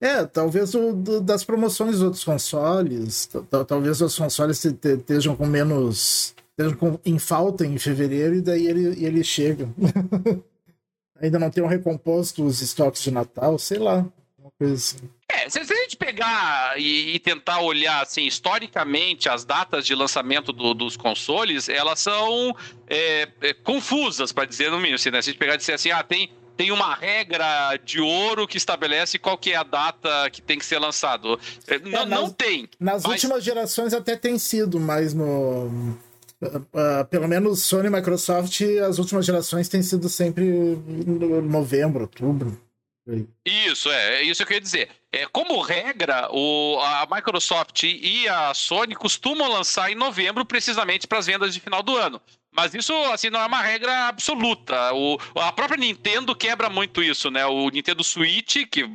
É, talvez o do, das promoções dos outros consoles, talvez os consoles estejam com menos. estejam com, em falta em fevereiro e daí ele, ele chega. (laughs) Ainda não tem um recomposto os estoques de Natal, sei lá. Uma coisa assim. É, se, a gente pegar e, e, tentar olhar assim historicamente as datas de lançamento do, dos consoles, elas são é, é, confusas, para dizer no mínimo. Assim, né? Se a gente pegar e dizer assim, ah, tem tem uma regra de ouro que estabelece qual que é a data que tem que ser lançado. É, é, não, nas, não tem. Nas mas... últimas gerações até tem sido, mas no. Uh, pelo menos Sony e Microsoft, as últimas gerações têm sido sempre novembro, outubro. Isso, é, é isso que eu queria dizer. É, como regra, o, a Microsoft e a Sony costumam lançar em novembro, precisamente para as vendas de final do ano. Mas isso, assim, não é uma regra absoluta. O, a própria Nintendo quebra muito isso, né? O Nintendo Switch, que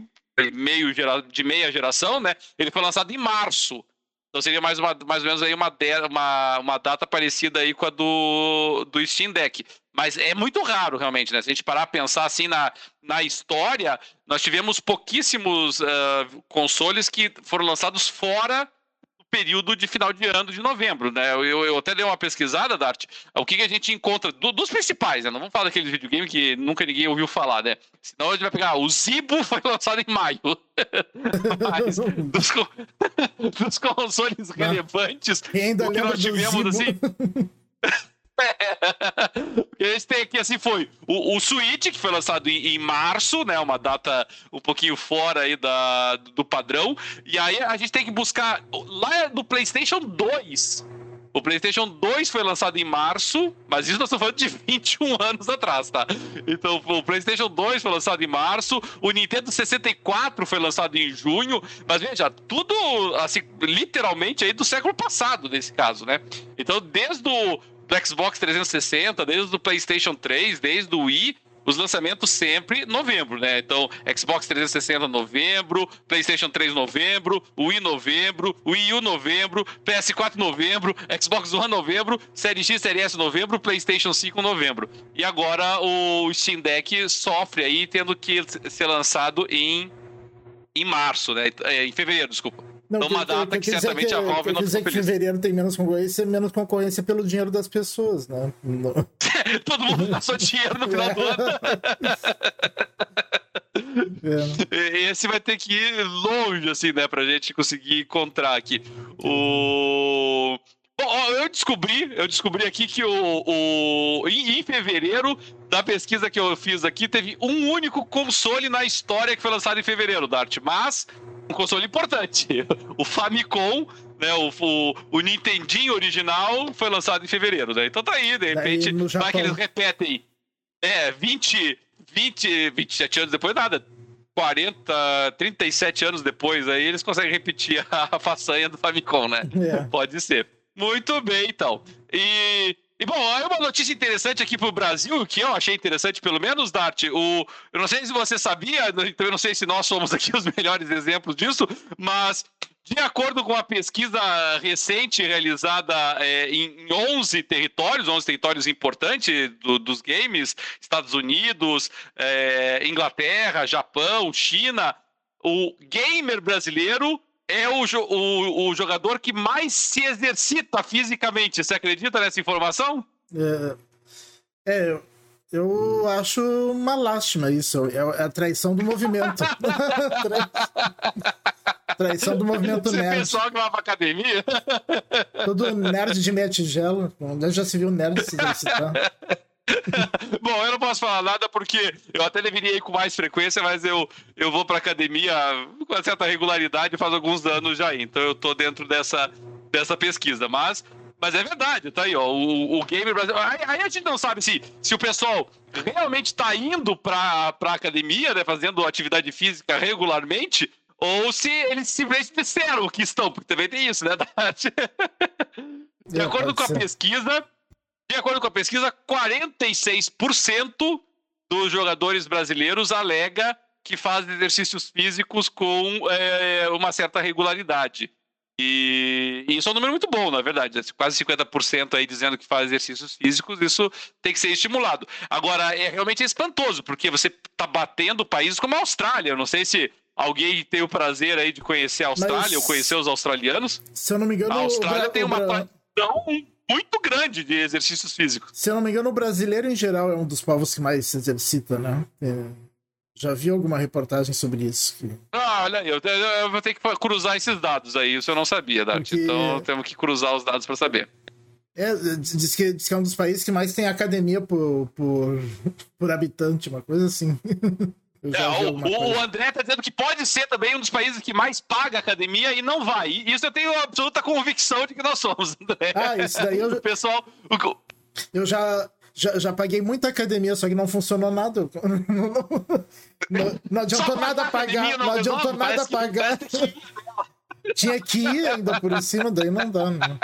meio gera, de meia geração, né? Ele foi lançado em março. Então seria mais, uma, mais ou menos aí uma, uma, uma data parecida aí com a do, do Steam Deck. Mas é muito raro, realmente, né? Se a gente parar a pensar assim na, na história, nós tivemos pouquíssimos uh, consoles que foram lançados fora período de final de ano de novembro, né? Eu, eu até dei uma pesquisada, Dart, o que, que a gente encontra do, dos principais, né? Não vamos falar daqueles videogame que nunca ninguém ouviu falar, né? Senão a gente vai pegar. O Zibo (laughs) foi lançado em maio. (laughs) Mas dos, (laughs) dos consoles relevantes, o que nós tivemos assim. (laughs) a gente tem aqui assim foi o, o Switch que foi lançado em, em, março, né, uma data um pouquinho fora aí da, do padrão. E aí a gente tem que buscar lá no PlayStation 2. O PlayStation 2 foi lançado em março, mas isso nós estamos falando de 21 (laughs) anos atrás, tá? Então, o PlayStation 2 foi lançado em março, o Nintendo 64 foi lançado em junho, mas veja, tudo, assim, literalmente aí do século passado, nesse caso, né? Então, desde o do Xbox 360, desde o PlayStation 3, desde o Wii, os lançamentos sempre novembro, né? Então, Xbox 360 novembro, PlayStation 3 novembro, Wii novembro, Wii U novembro, PS4 novembro, Xbox One novembro, Série X, Série S novembro, PlayStation 5 novembro. E agora o Steam Deck sofre aí tendo que ser lançado em em março, né? É, em fevereiro, desculpa. Não, então, uma data que, que certamente que, a Valve não dizer que fevereiro tem menos concorrência, menos concorrência pelo dinheiro das pessoas, né? (laughs) Todo mundo gastou dinheiro no final do ano. (laughs) É. Esse vai ter que ir longe, assim, né, pra gente conseguir encontrar aqui. O. Bom, eu descobri, eu descobri aqui que o, o em, em, fevereiro, da pesquisa que eu fiz aqui, teve um único console na história que foi lançado em fevereiro, Dart. Mas um console importante. (laughs) O Famicom, né, o, o, o Nintendinho original foi lançado em fevereiro, né? Então tá aí, de repente, vai que eles repetem. É, 20, 20, 27 anos depois, nada. 40, 37 anos depois, aí eles conseguem repetir (laughs) a façanha do Famicom, né? É. Pode ser. Muito bem, então. E, e bom, aí uma notícia interessante aqui para o Brasil, que eu achei interessante, pelo menos, Dart. O, eu não sei se você sabia, eu não sei se nós somos aqui (laughs) os melhores exemplos disso, mas de acordo com a pesquisa recente realizada é, em 11 territórios, 11 territórios importantes do, dos games, Estados Unidos, é, Inglaterra, Japão, China, o gamer brasileiro é o, o, o jogador que mais se exercita fisicamente. Você acredita nessa informação? É, é eu acho uma lástima isso. É, é a traição do movimento. (laughs) traição do movimento Você nerd. pessoal que vai pra academia? Todo nerd de meia tigela. Já se viu nerd se exercitar. (laughs) (laughs) Bom, eu não posso falar nada porque eu até deveria ir com mais frequência, mas eu, eu vou pra academia com certa regularidade faz alguns anos já. Então eu tô dentro dessa, dessa pesquisa. Mas, mas é verdade, tá aí, ó. O, o Game Brasil. Aí, aí, a gente não sabe se, se o pessoal realmente tá indo pra, pra academia, né? Fazendo atividade física regularmente. Ou se eles simplesmente disseram que estão, porque também tem isso, né, (laughs) De acordo com a pesquisa, de acordo com a pesquisa, 46% dos jogadores brasileiros alega que fazem exercícios físicos com é, uma certa regularidade. E, e, isso é um número muito bom, na verdade. Quase 50% aí dizendo que faz exercícios físicos, isso tem que ser estimulado. Agora, é realmente espantoso, porque você está batendo países como a Austrália. Eu não sei se alguém tem o prazer aí de conhecer a Austrália Mas, ou conhecer os australianos. Se eu não me engano, a Austrália tem uma tradição muito grande de exercícios físicos. Se eu não me engano, o brasileiro em geral é um dos povos que mais se exercita, né? É... Já vi alguma reportagem sobre isso. Que... Ah, olha aí, eu, eu, vou ter que cruzar esses dados aí, isso eu não sabia, Dart. Porque... Então temos que cruzar os dados para saber. É, diz que, diz que é um dos países que mais tem academia por, por, (laughs) por habitante, uma coisa assim. (laughs) É, o, o, André tá dizendo que pode ser também um dos países que mais paga academia e não vai. Isso eu tenho absoluta convicção de que nós somos, André. Ah, isso daí eu. (laughs) O pessoal. Eu já, já, já paguei muita academia, só que não funcionou nada. (laughs) Não, não, não adiantou nada pagar. Não, não adiantou nada pagar. (laughs) Tinha que ir ainda por cima, daí não dá. Né?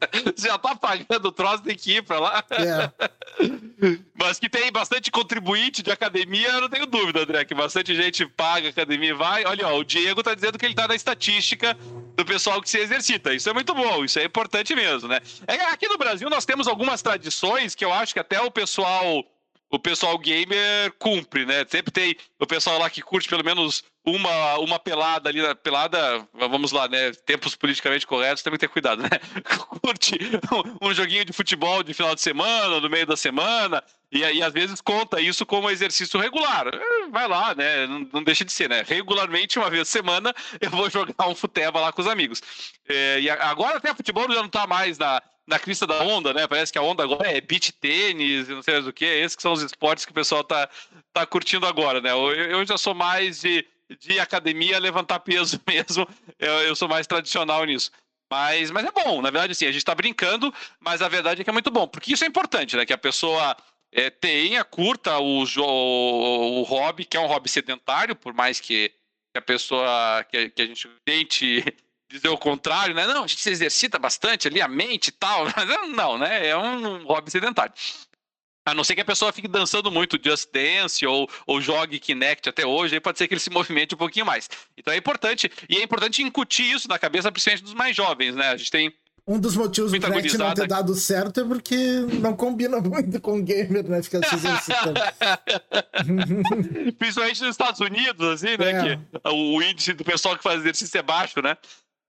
(laughs) já tá pagando o troço, tem que ir pra lá. É. (laughs) Mas que tem bastante contribuinte de academia, eu não tenho dúvida, André, que bastante gente paga academia e vai. Olha, ó, o Diego tá dizendo que ele tá na estatística do pessoal que se exercita. Isso é muito bom, isso é importante mesmo, né? É, aqui no Brasil nós temos algumas tradições que eu acho que até o pessoal o pessoal gamer cumpre, né? Sempre tem o pessoal lá que curte pelo menos uma, uma pelada ali, pelada, vamos lá, né? Tempos politicamente corretos, tem que ter cuidado, né? (laughs) Curte um, um, joguinho de futebol de final de semana, no meio da semana, e aí às vezes conta isso como exercício regular. É, vai lá, né? Não, não deixa de ser, né? Regularmente, uma vez por semana, (laughs) eu vou jogar um futebol lá com os amigos. É, e agora até futebol já não tá mais na na crista da onda, né? Parece que a onda agora é beach tênis, não sei mais o que. Esses que são os esportes que o pessoal tá, tá curtindo agora, né? Eu, eu já sou mais de, de academia, levantar peso (laughs) mesmo. Eu, eu sou mais tradicional nisso. Mas, mas é bom, na verdade, assim, a gente tá brincando, mas a verdade é que é muito bom. Porque isso é importante, né? Que a pessoa é, tenha, curta o, o, o hobby, que é um hobby sedentário, por mais que a pessoa, que, que a gente tente dizer o contrário, né? Não, a gente se exercita bastante ali, a mente e tal. (laughs) Mas não, né? É um hobby sedentário. A não ser que a pessoa fique dançando muito Just Dance ou, ou jogue Kinect até hoje, aí pode ser que ele se movimente um pouquinho mais. Então é importante, e é importante incutir isso na cabeça, principalmente dos mais jovens, né? A gente tem um dos motivos do Kinect não ter dado certo é porque não combina (laughs) muito com o gamer, né? Ficar se exercitando. (laughs) Principalmente nos Estados Unidos, assim, né? É. Que o índice do pessoal que faz exercício é baixo, né?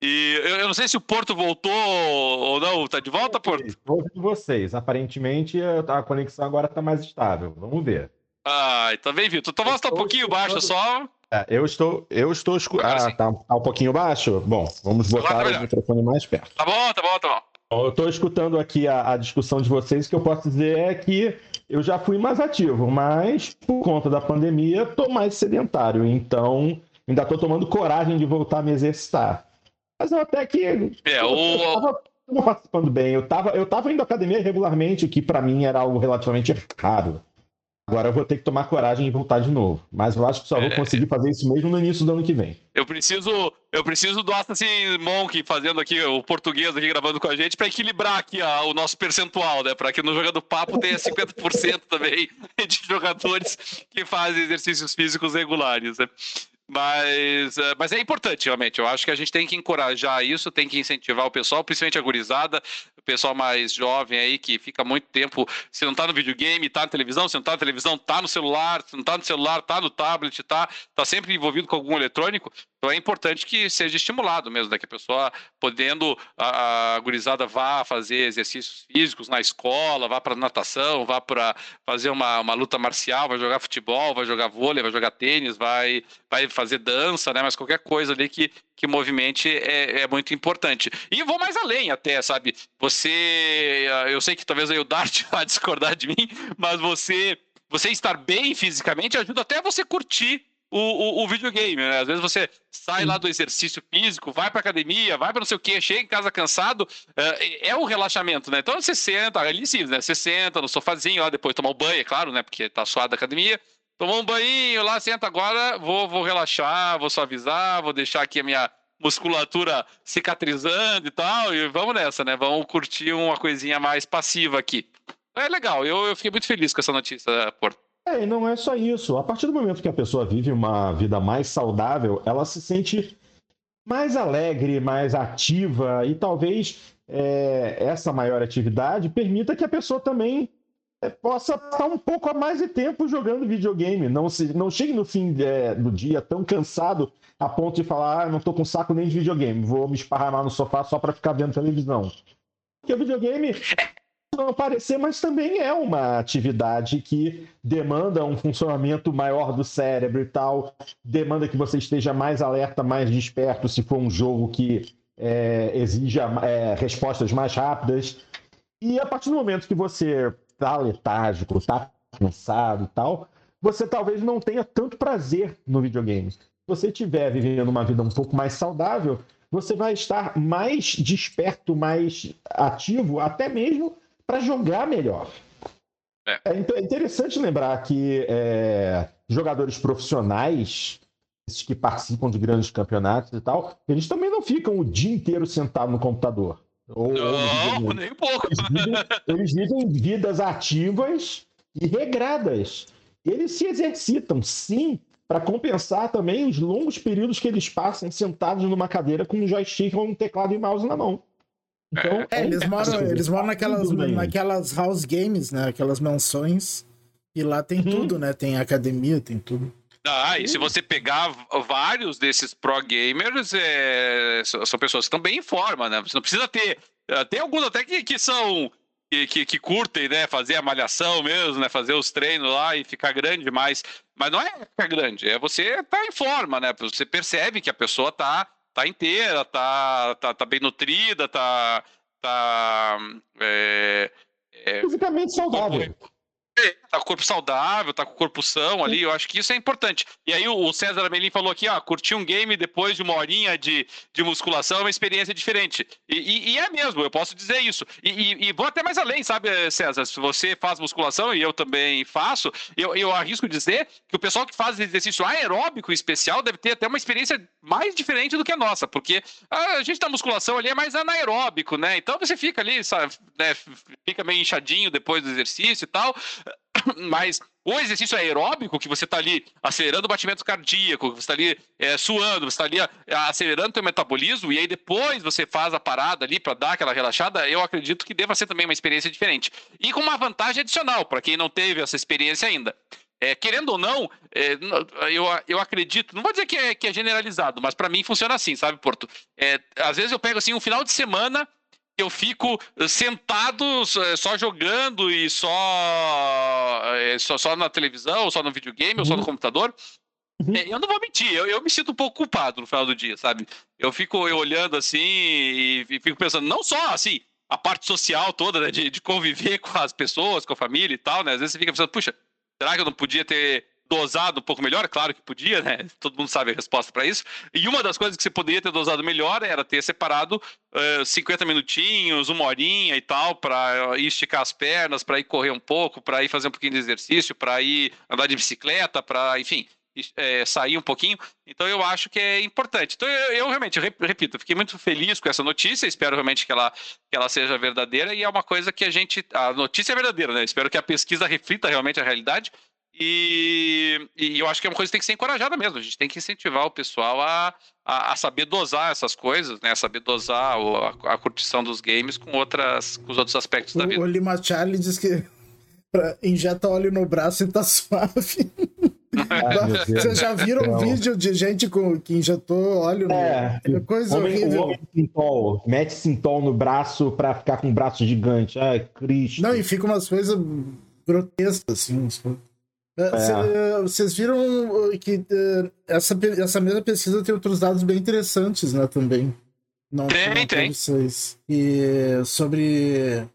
E eu, eu, não sei se o Porto voltou ou não. Tá de volta, Porto? Vou de vocês. Aparentemente a conexão agora tá mais estável. Vamos ver. Ah, tá bem, Vitor. Tua voz tá um pouquinho baixa só. É, eu estou. Eu estou escu... Ah, tá, tá, um pouquinho baixo? Bom, vamos botar tá o microfone mais perto. Tá bom, tá bom, tá bom. bom eu estou escutando aqui a, a discussão de vocês. O que eu posso dizer é que eu já fui mais ativo, mas por conta da pandemia, estou mais sedentário. Então, ainda estou tomando coragem de voltar a me exercitar. Mas eu até que. É, o. Eu tava, participando bem. Eu tava, eu tava indo à academia regularmente, o que para mim era algo relativamente raro. Agora eu vou ter que tomar coragem e voltar de novo. Mas eu acho que só vou é. conseguir fazer isso mesmo no início do ano que vem. Eu preciso, eu preciso do Assassin Monk fazendo aqui o português aqui gravando com a gente para equilibrar aqui a, o nosso percentual, né? Para que no Jogando Papo tenha (laughs) 50% também de jogadores que fazem exercícios físicos regulares. Né? Mas, eh, mas é importante, realmente. Eu acho que a gente tem que encorajar isso, tem que incentivar o pessoal, principalmente a gurizada, o pessoal mais jovem aí que fica muito tempo. Se não tá no videogame, tá na televisão, se não tá na televisão, tá no celular, se não tá no celular, tá no tablet, tá, tá sempre envolvido com algum eletrônico. Então é importante que seja estimulado mesmo, né? que a pessoa podendo, a, a gurizada vá fazer exercícios físicos na escola, vá para natação, vá para fazer uma, uma luta marcial, vai jogar futebol, vai jogar vôlei, vai jogar tênis, vai, vai fazer dança, né? Mas qualquer coisa ali que, que movimente é, é muito importante. E vou mais além até, sabe? Você, eu sei que talvez aí o Dart (laughs) vá discordar de mim, mas você, você estar bem fisicamente ajuda até você curtir o, o, o, videogame, né? Às vezes você sai lá do exercício físico, vai pra academia, vai pra não sei o que, chega em casa cansado, é, é um relaxamento, né? Então você senta, ali sim, né? Você senta no sofazinho lá, depois tomar um banho, é claro, né? Porque tá suado da academia. Tomou um banho lá, senta agora, vou, vou relaxar, vou suavizar, vou deixar aqui a minha musculatura cicatrizando e tal, e vamos nessa, né? Vamos curtir uma coisinha mais passiva aqui. É legal, eu, eu fiquei muito feliz com essa notícia, Porto. É, e não é só isso. A partir do momento que a pessoa vive uma vida mais saudável, ela se sente mais alegre, mais ativa, e talvez é, essa maior atividade permita que a pessoa também é, possa passar um pouco a mais de tempo jogando videogame. Não, se, não chegue no fim é, do dia tão cansado a ponto de falar, ah, não tô com saco nem de videogame, vou me esparramar no sofá só para ficar vendo televisão. Porque o videogame não aparecer, mas também é uma atividade que demanda um funcionamento maior do cérebro e tal, demanda que você esteja mais alerta, mais desperto se for um jogo que é, exija é, respostas mais rápidas. E a partir do momento que você tá letárgico, tá cansado e tal, você talvez não tenha tanto prazer no videogame. Se você estiver vivendo uma vida um pouco mais saudável, você vai estar mais desperto, mais ativo, até mesmo para jogar melhor. É. é. interessante lembrar que é, jogadores profissionais, esses que participam de grandes campeonatos e tal, eles também não ficam o dia inteiro sentado no computador. Ou, não, ou nem pouco. Eles vivem, eles vivem vidas ativas e regradas. Eles se exercitam, sim, para compensar também os longos períodos que eles passam sentados numa cadeira com um joystick ou um teclado e mouse na mão. Então, é, eles, é moram, eles moram naquelas, naquelas house games, né? Aquelas mansões. E lá tem uhum. tudo, né? Tem academia, tem tudo. Ah, e se você pegar vários desses pro gamers, é, são pessoas que estão bem em forma, né? Você não precisa ter. Eh, tem alguns até que, que são. Que, que, que, curtem, né? Fazer a malhação mesmo, né? Fazer os treinos lá e ficar grande, mas, mas não é ficar grande, é você estar tá em forma, né? Você percebe que a pessoa tá, tá inteira, tá, tá, tá bem nutrida, tá. tá é, é, Fisicamente saudável tá com o corpo saudável, tá com o corpo são ali, eu acho que isso é importante. E aí o César Amelin falou aqui, ó, curtir um game depois de uma horinha de, de musculação é uma experiência diferente. E, e, e é mesmo, eu posso dizer isso. E, e, vou até mais além, sabe, César? Se você faz musculação, e eu também faço, eu, eu arrisco dizer que o pessoal que faz exercício aeróbico especial deve ter até uma experiência mais diferente do que a nossa, porque a gente da musculação ali é mais anaeróbico, né? Então você fica ali, sabe, né, fica meio inchadinho depois do exercício e tal. (laughs) Mas o exercício aeróbico, que você está ali acelerando o batimento cardíaco, você está ali é, suando, você está ali é, acelerando o seu metabolismo, e aí depois você faz a parada ali para dar aquela relaxada, eu acredito que deva ser também uma experiência diferente. E com uma vantagem adicional, para quem não teve essa experiência ainda. É, querendo ou não, é, eu, eu acredito, não vou dizer que é, que é generalizado, mas para mim funciona assim, sabe, Porto? É, às vezes eu pego assim um final de semana eu fico sentado eh, só jogando e só, eh, só, só na televisão, ou só no videogame, uhum. ou só no computador. Uhum. Eu não vou mentir, eu, eu, me sinto um pouco culpado no final do dia, sabe? Eu fico olhando assim e, e fico pensando, não só assim, a parte social toda, né, de, de conviver (laughs) com as pessoas, com a família e tal, né? Às vezes você fica pensando, puxa, será que eu não podia ter dosado um pouco melhor, claro que podia, né? Todo mundo sabe a resposta para isso. E uma das coisas que você poderia ter dosado melhor era ter separado uh, 50 minutinhos, uma horinha e tal, para ir esticar as pernas, para ir correr um pouco, para ir fazer um pouquinho de exercício, para ir andar de bicicleta, para, enfim, é, sair um pouquinho. Então eu acho que é importante. Então eu, eu realmente, eu repito, fiquei muito feliz com essa notícia, espero realmente que ela, que ela seja verdadeira e é uma coisa que a gente. A notícia é verdadeira, né? Espero que a pesquisa reflita realmente a realidade e, e, eu acho que é uma coisa que tem que ser encorajada mesmo. A gente tem que incentivar o pessoal a, a, a saber dosar essas coisas, né? A saber dosar a, a, curtição dos games com, outras, com os outros aspectos o, da vida. O Lima Charlie diz que injeta óleo no braço e tá (laughs) suave. Ai, Vocês já viram um vídeo de gente com, que injetou óleo é, no... É coisa homem, horrível. O homem sintol, mete sintol no braço pra ficar com um braço gigante. Ai, Cristo. Não, e fica umas coisas grotescas, assim. É. Vocês viram uh, que uh, essa, essa mesma pesquisa tem outros dados bem interessantes, né, também. Não, tem, tem. Vocês. E sobre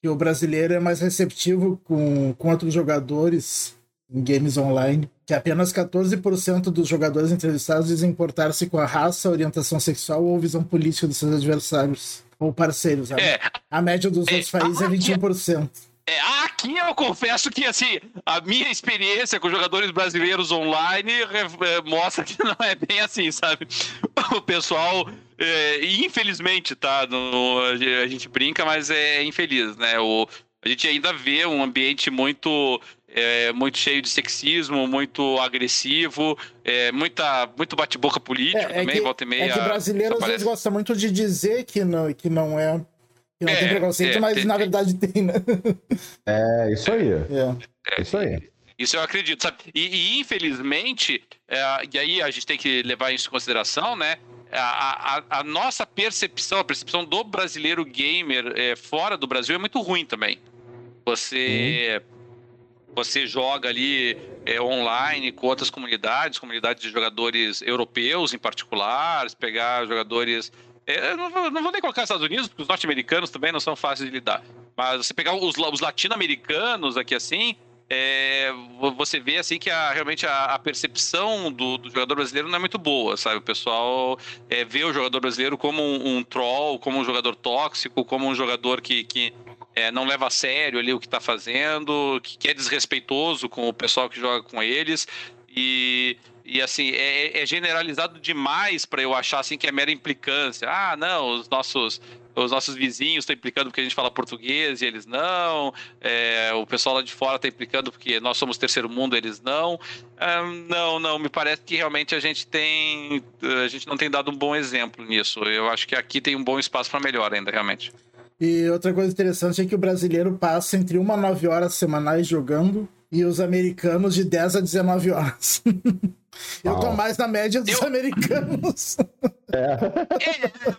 que o brasileiro é mais receptivo com, com outros jogadores em games online, que apenas 14% dos jogadores entrevistados dizem importar-se com a raça, orientação sexual ou visão política dos seus adversários ou parceiros. É. A média dos é. outros países é 21%. É, aqui eu confesso que assim, a minha experiência com jogadores brasileiros online é, mostra que (laughs) não é bem assim, sabe? O pessoal, é, infelizmente, tá? No, a gente brinca, mas é infeliz, né? O, a gente ainda vê um ambiente muito é, muito cheio de sexismo, muito agressivo, é, muita, muito bate-boca político é, é também, que, volta e meia. É que brasileiro às vezes gosta muito de dizer que não, que não é Que não É, tem preconceito, é, mas tem- na verdade tem, né? É, isso aí. É. É isso aí. Isso eu acredito, sabe? E, e, infelizmente, é, e aí a gente tem que levar isso em consideração, né? A, a- a nossa percepção, a percepção do brasileiro gamer é, fora do Brasil é muito ruim também. Você, você joga ali é, online com outras comunidades, comunidades de jogadores europeus em particular, pegar jogadores. Eu não, vou, não vou nem colocar Estados Unidos, porque os norte-americanos também não são fáceis de lidar. Mas você pegar os, os latino-americanos aqui assim, é, vo- você vê assim que a- realmente a, a percepção do, do jogador brasileiro não é muito boa, sabe? O pessoal é, vê o jogador brasileiro como um, um troll, como um jogador tóxico, como um jogador que, que é, não leva a sério ali o que está fazendo, que, que é desrespeitoso com o pessoal que joga com eles. E, e assim, é, é generalizado demais para eu achar assim que é mera implicância. Ah, não, os nossos os nossos vizinhos estão implicando porque a gente fala português e eles não. É, o pessoal lá de fora está implicando porque nós somos terceiro mundo, eles não. Ah, não, não. Me parece que realmente a gente tem, a gente não tem dado um bom exemplo nisso. Eu acho que aqui tem um bom espaço para melhor ainda, realmente. E outra coisa interessante é que o brasileiro passa entre 1 a 9 horas semanais jogando e os americanos de 10 a 19 horas. (laughs) Eu tô mais na média dos Eu- americanos. É,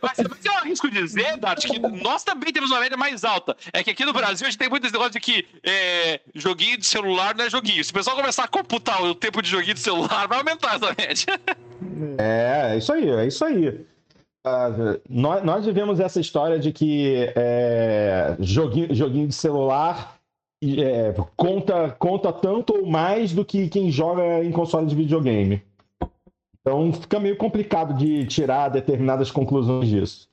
mas, mas eu arrisco dizer, Dart, que nós também temos uma média mais alta. É que aqui no Brasil a gente tem muito esse negócio de que é, joguinho de celular não é joguinho. Se o pessoal começar a computar o tempo de joguinho de celular, vai aumentar essa média. É, é isso aí, é isso aí. Ah, nós, nós vivemos essa história de que é, joguinho, joguinho de celular é, conta, conta tanto ou mais do que quem joga em console de videogame. Então fica meio complicado de tirar determinadas conclusões disso.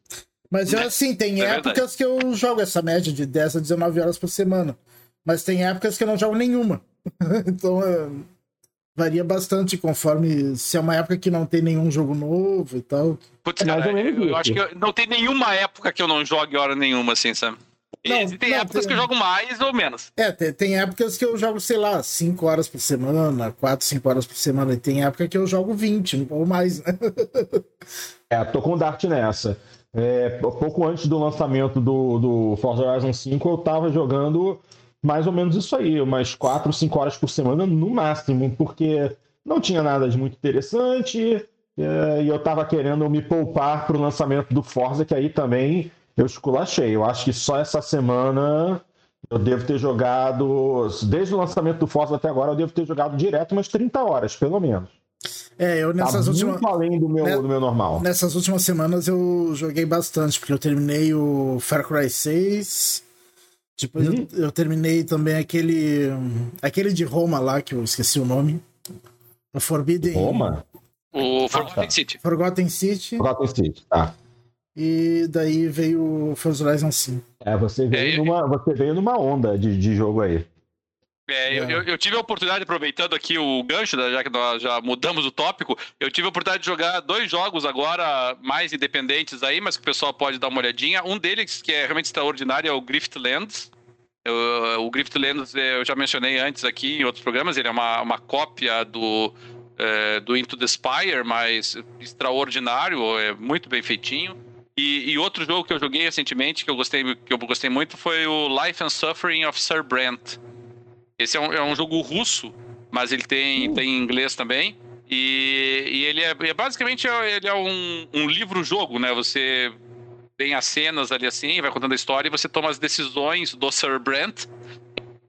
Mas eu, assim, tem É épocas que eu jogo essa média de 10 a 19 horas por semana. Mas tem épocas que eu não jogo nenhuma. (laughs) então é, varia bastante conforme se é uma época que não tem nenhum jogo novo e tal. Putz, É cara, eu, eu acho que eu- não tem nenhuma época que eu não jogue hora nenhuma, assim, sabe? Não, tem não, épocas tem- que eu jogo mais ou menos. É, tem, tem épocas que eu jogo, sei lá, 5 horas por semana, 4, 5 horas por semana. E tem época que eu jogo 20 ou mais, né? É, tô com o Dart nessa. É, pouco antes do lançamento do, do Forza Horizon 5, eu tava jogando mais ou menos isso aí, umas 4, 5 horas por semana no máximo, porque não tinha nada de muito interessante é, e eu tava querendo me poupar pro lançamento do Forza, que aí também eu esculachei. Eu acho que só essa semana eu devo ter jogado, desde o lançamento do Forza até agora, eu devo ter jogado direto umas 30 horas, pelo menos. É, eu Tá nessas muito últimas. além do meu, né? do meu normal. Nessas últimas semanas eu joguei bastante, porque eu terminei o Far Cry 6. Depois Uhum. eu, eu terminei também aquele. Aquele de Roma lá, que eu esqueci o nome. O Forbidden. Roma? O tá. Forgotten City. Forgotten City. Gotham City, tá. E daí veio o Forza Horizon 5. É, você veio, É, eu- numa, você veio numa onda de, de jogo aí. É, eu, É. eu- eu tive a oportunidade, aproveitando aqui o gancho, né, já que nós já mudamos o tópico, eu tive a oportunidade de jogar dois jogos agora mais independentes aí, mas que o pessoal pode dar uma olhadinha. Um deles, que é realmente extraordinário, é o Griftlands. Eu- o Griftlands eh, eu já mencionei antes aqui em outros programas, ele é uma, uma cópia do, eh, do Into the Spire, mas extraordinário, é muito bem feitinho. E, e outro jogo que eu joguei recentemente, que eu gostei, que eu gostei muito, foi o Life and Suffering of Sir Brent. Esse é um, é um jogo russo, mas ele tem, tem em inglês também. E, e ele é, é basicamente é- ele é um, um livro-jogo, né? Você tem as cenas ali assim, vai contando a história e você toma as decisões do Sir Brent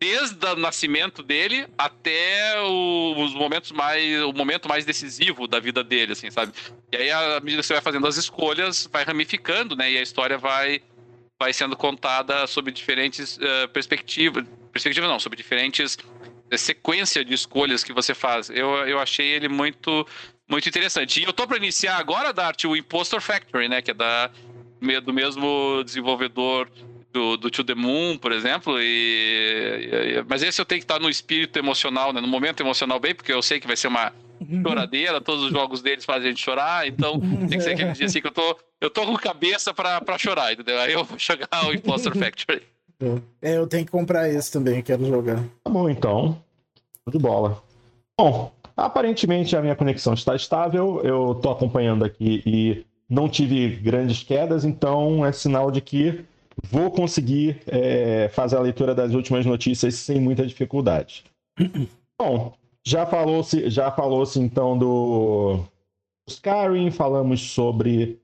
desde o nascimento dele até o, os momentos mais o momento mais decisivo da vida dele, assim, sabe? E aí à medida que você vai fazendo as escolhas, vai ramificando, né? E a história vai vai sendo contada sob diferentes eh, perspectivas, perspectivas não, sobre diferentes eh, sequência de escolhas que você faz. Eu, eu achei ele muito muito interessante. E eu tô para iniciar agora, Dart, o Impostor Factory, né, que é da do mesmo desenvolvedor do, do To The Moon, por exemplo, e, e- mas esse eu tenho que estar no espírito emocional, né, no momento emocional bem, porque eu sei que vai ser uma choradeira, todos os jogos deles fazem a gente chorar, então tem que ser aquele dia assim que eu tô, eu tô com cabeça pra, pra chorar, entendeu? Aí eu vou jogar o Impostor Factory. É, eu tenho que comprar esse também, quero jogar. Tá bom, então. Show de bola. Bom, aparentemente a minha conexão está estável. Eu tô acompanhando aqui e não tive grandes quedas, então é sinal de que vou conseguir é, fazer a leitura das últimas notícias sem muita dificuldade. (clears throat) Bom, já falou-se já falou -se, então do Skyrim, falamos sobre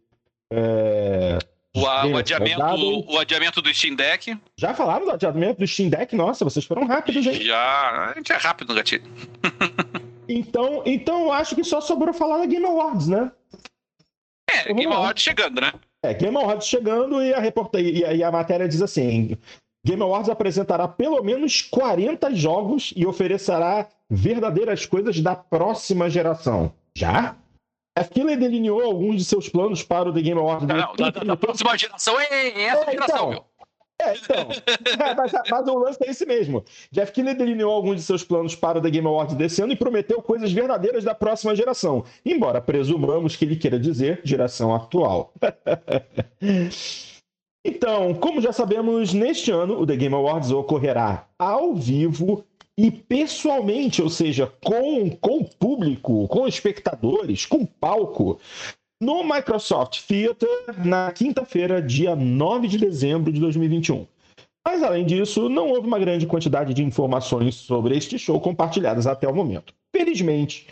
é, o, o, adiamento, o adiamento do Steam Deck. Já falaram do adiamento do Steam Deck? Nossa, vocês foram rápidos, hein? Já, a gente é rápido no gatilho. (laughs) então, então eu acho que só sobrou falar da Game Awards, né? É, Game Awards chegando, né? É, Game Awards chegando e a, reporta... e a, e a matéria diz assim: Game Awards apresentará pelo menos 40 jogos e oferecerá verdadeiras coisas da próxima geração. Já? A Killer delineou alguns de seus planos para o The Game Awards. Não, não, da, da, da, próxima geração é essa é, geração, então, meu. É, então. (laughs) é, mas, mas, o lance é esse mesmo. Jeff Keighley delineou alguns de seus planos para o The Game Awards desse ano e prometeu coisas verdadeiras da próxima geração. Embora presumamos que ele queira dizer geração atual. (laughs) então, como já sabemos, neste ano o The Game Awards ocorrerá ao vivo e pessoalmente, ou seja, com, com público, com espectadores, com palco, no Microsoft Theater na quinta-feira, dia 9 de dezembro de 2021. Mas, além disso, não houve uma grande quantidade de informações sobre este show compartilhadas até o momento. Felizmente,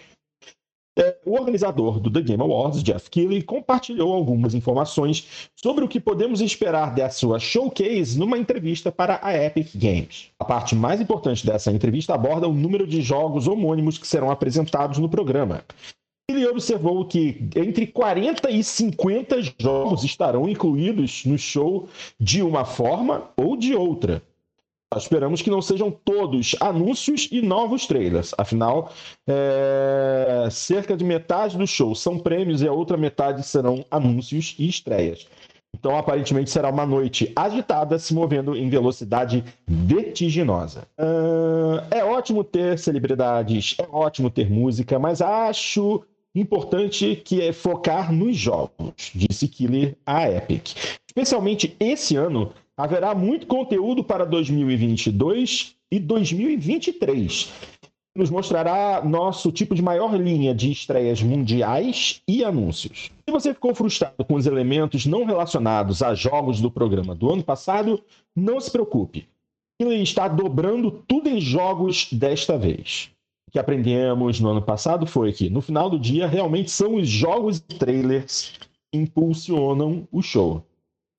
é, o organizador do The Game Awards, Jeff Keighley, compartilhou algumas informações sobre o que podemos esperar da sua showcase numa entrevista para a Epic Games. A parte mais importante dessa entrevista aborda o número de jogos homônimos que serão apresentados no programa. Ele observou que entre 40 e 50 jogos estarão incluídos no show de uma forma ou de outra. Esperamos que não sejam todos anúncios e novos trailers. Afinal, é... cerca de metade do show são prêmios e a outra metade serão anúncios e estreias. Então, aparentemente, será uma noite agitada, se movendo em velocidade vertiginosa. Uh, é ótimo ter celebridades, é ótimo ter música, mas acho importante que é focar nos jogos, disse Killer à Epic. Especialmente esse ano, haverá muito conteúdo para 2022 e 2023. Nos mostrará nosso tipo de maior linha de estreias mundiais e anúncios. Se você ficou frustrado com os elementos não relacionados a jogos do programa do ano passado, não se preocupe. Ele está dobrando tudo em jogos desta vez que aprendemos no ano passado foi que, no final do dia, realmente são os jogos e trailers que impulsionam o show.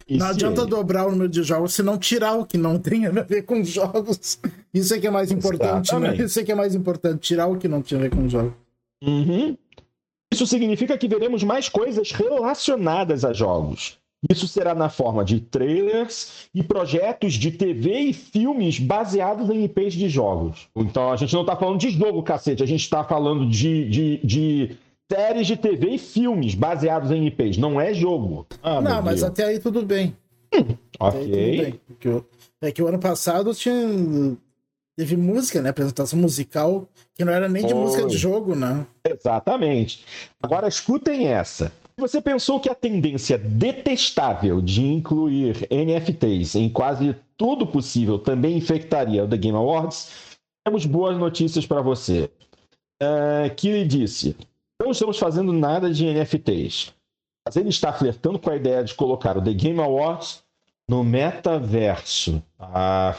Não adianta ele... dobrar o número de jogos se não tirar o que não (laughs) tem a ver com os jogos. Isso é que é mais importante, né? Exatamente. né? Isso é que é mais importante, tirar o que não tem a ver com os jogos. Uhum. Isso significa que veremos mais coisas relacionadas a jogos. Isso será na forma de trailers e projetos de TV e filmes baseados em IPs de jogos. Então a gente não está falando de jogo, cacete, a gente está falando de, de, de, séries de TV e filmes baseados em IPs. Não é jogo. Ah, não, mas até aí tudo bem. Hum, ok. É que o ano passado tinha. Teve música, né? Apresentação musical, que não era nem de música de jogo, né? Exatamente. Agora escutem essa. Você pensou que a tendência detestável de incluir NFTs em quase tudo possível também infectaria o The Game Awards? Temos boas notícias para você. Uh, disse: Não estamos fazendo nada de NFTs. Mas ele está flertando com a ideia de colocar o The Game Awards no metaverso. Ah,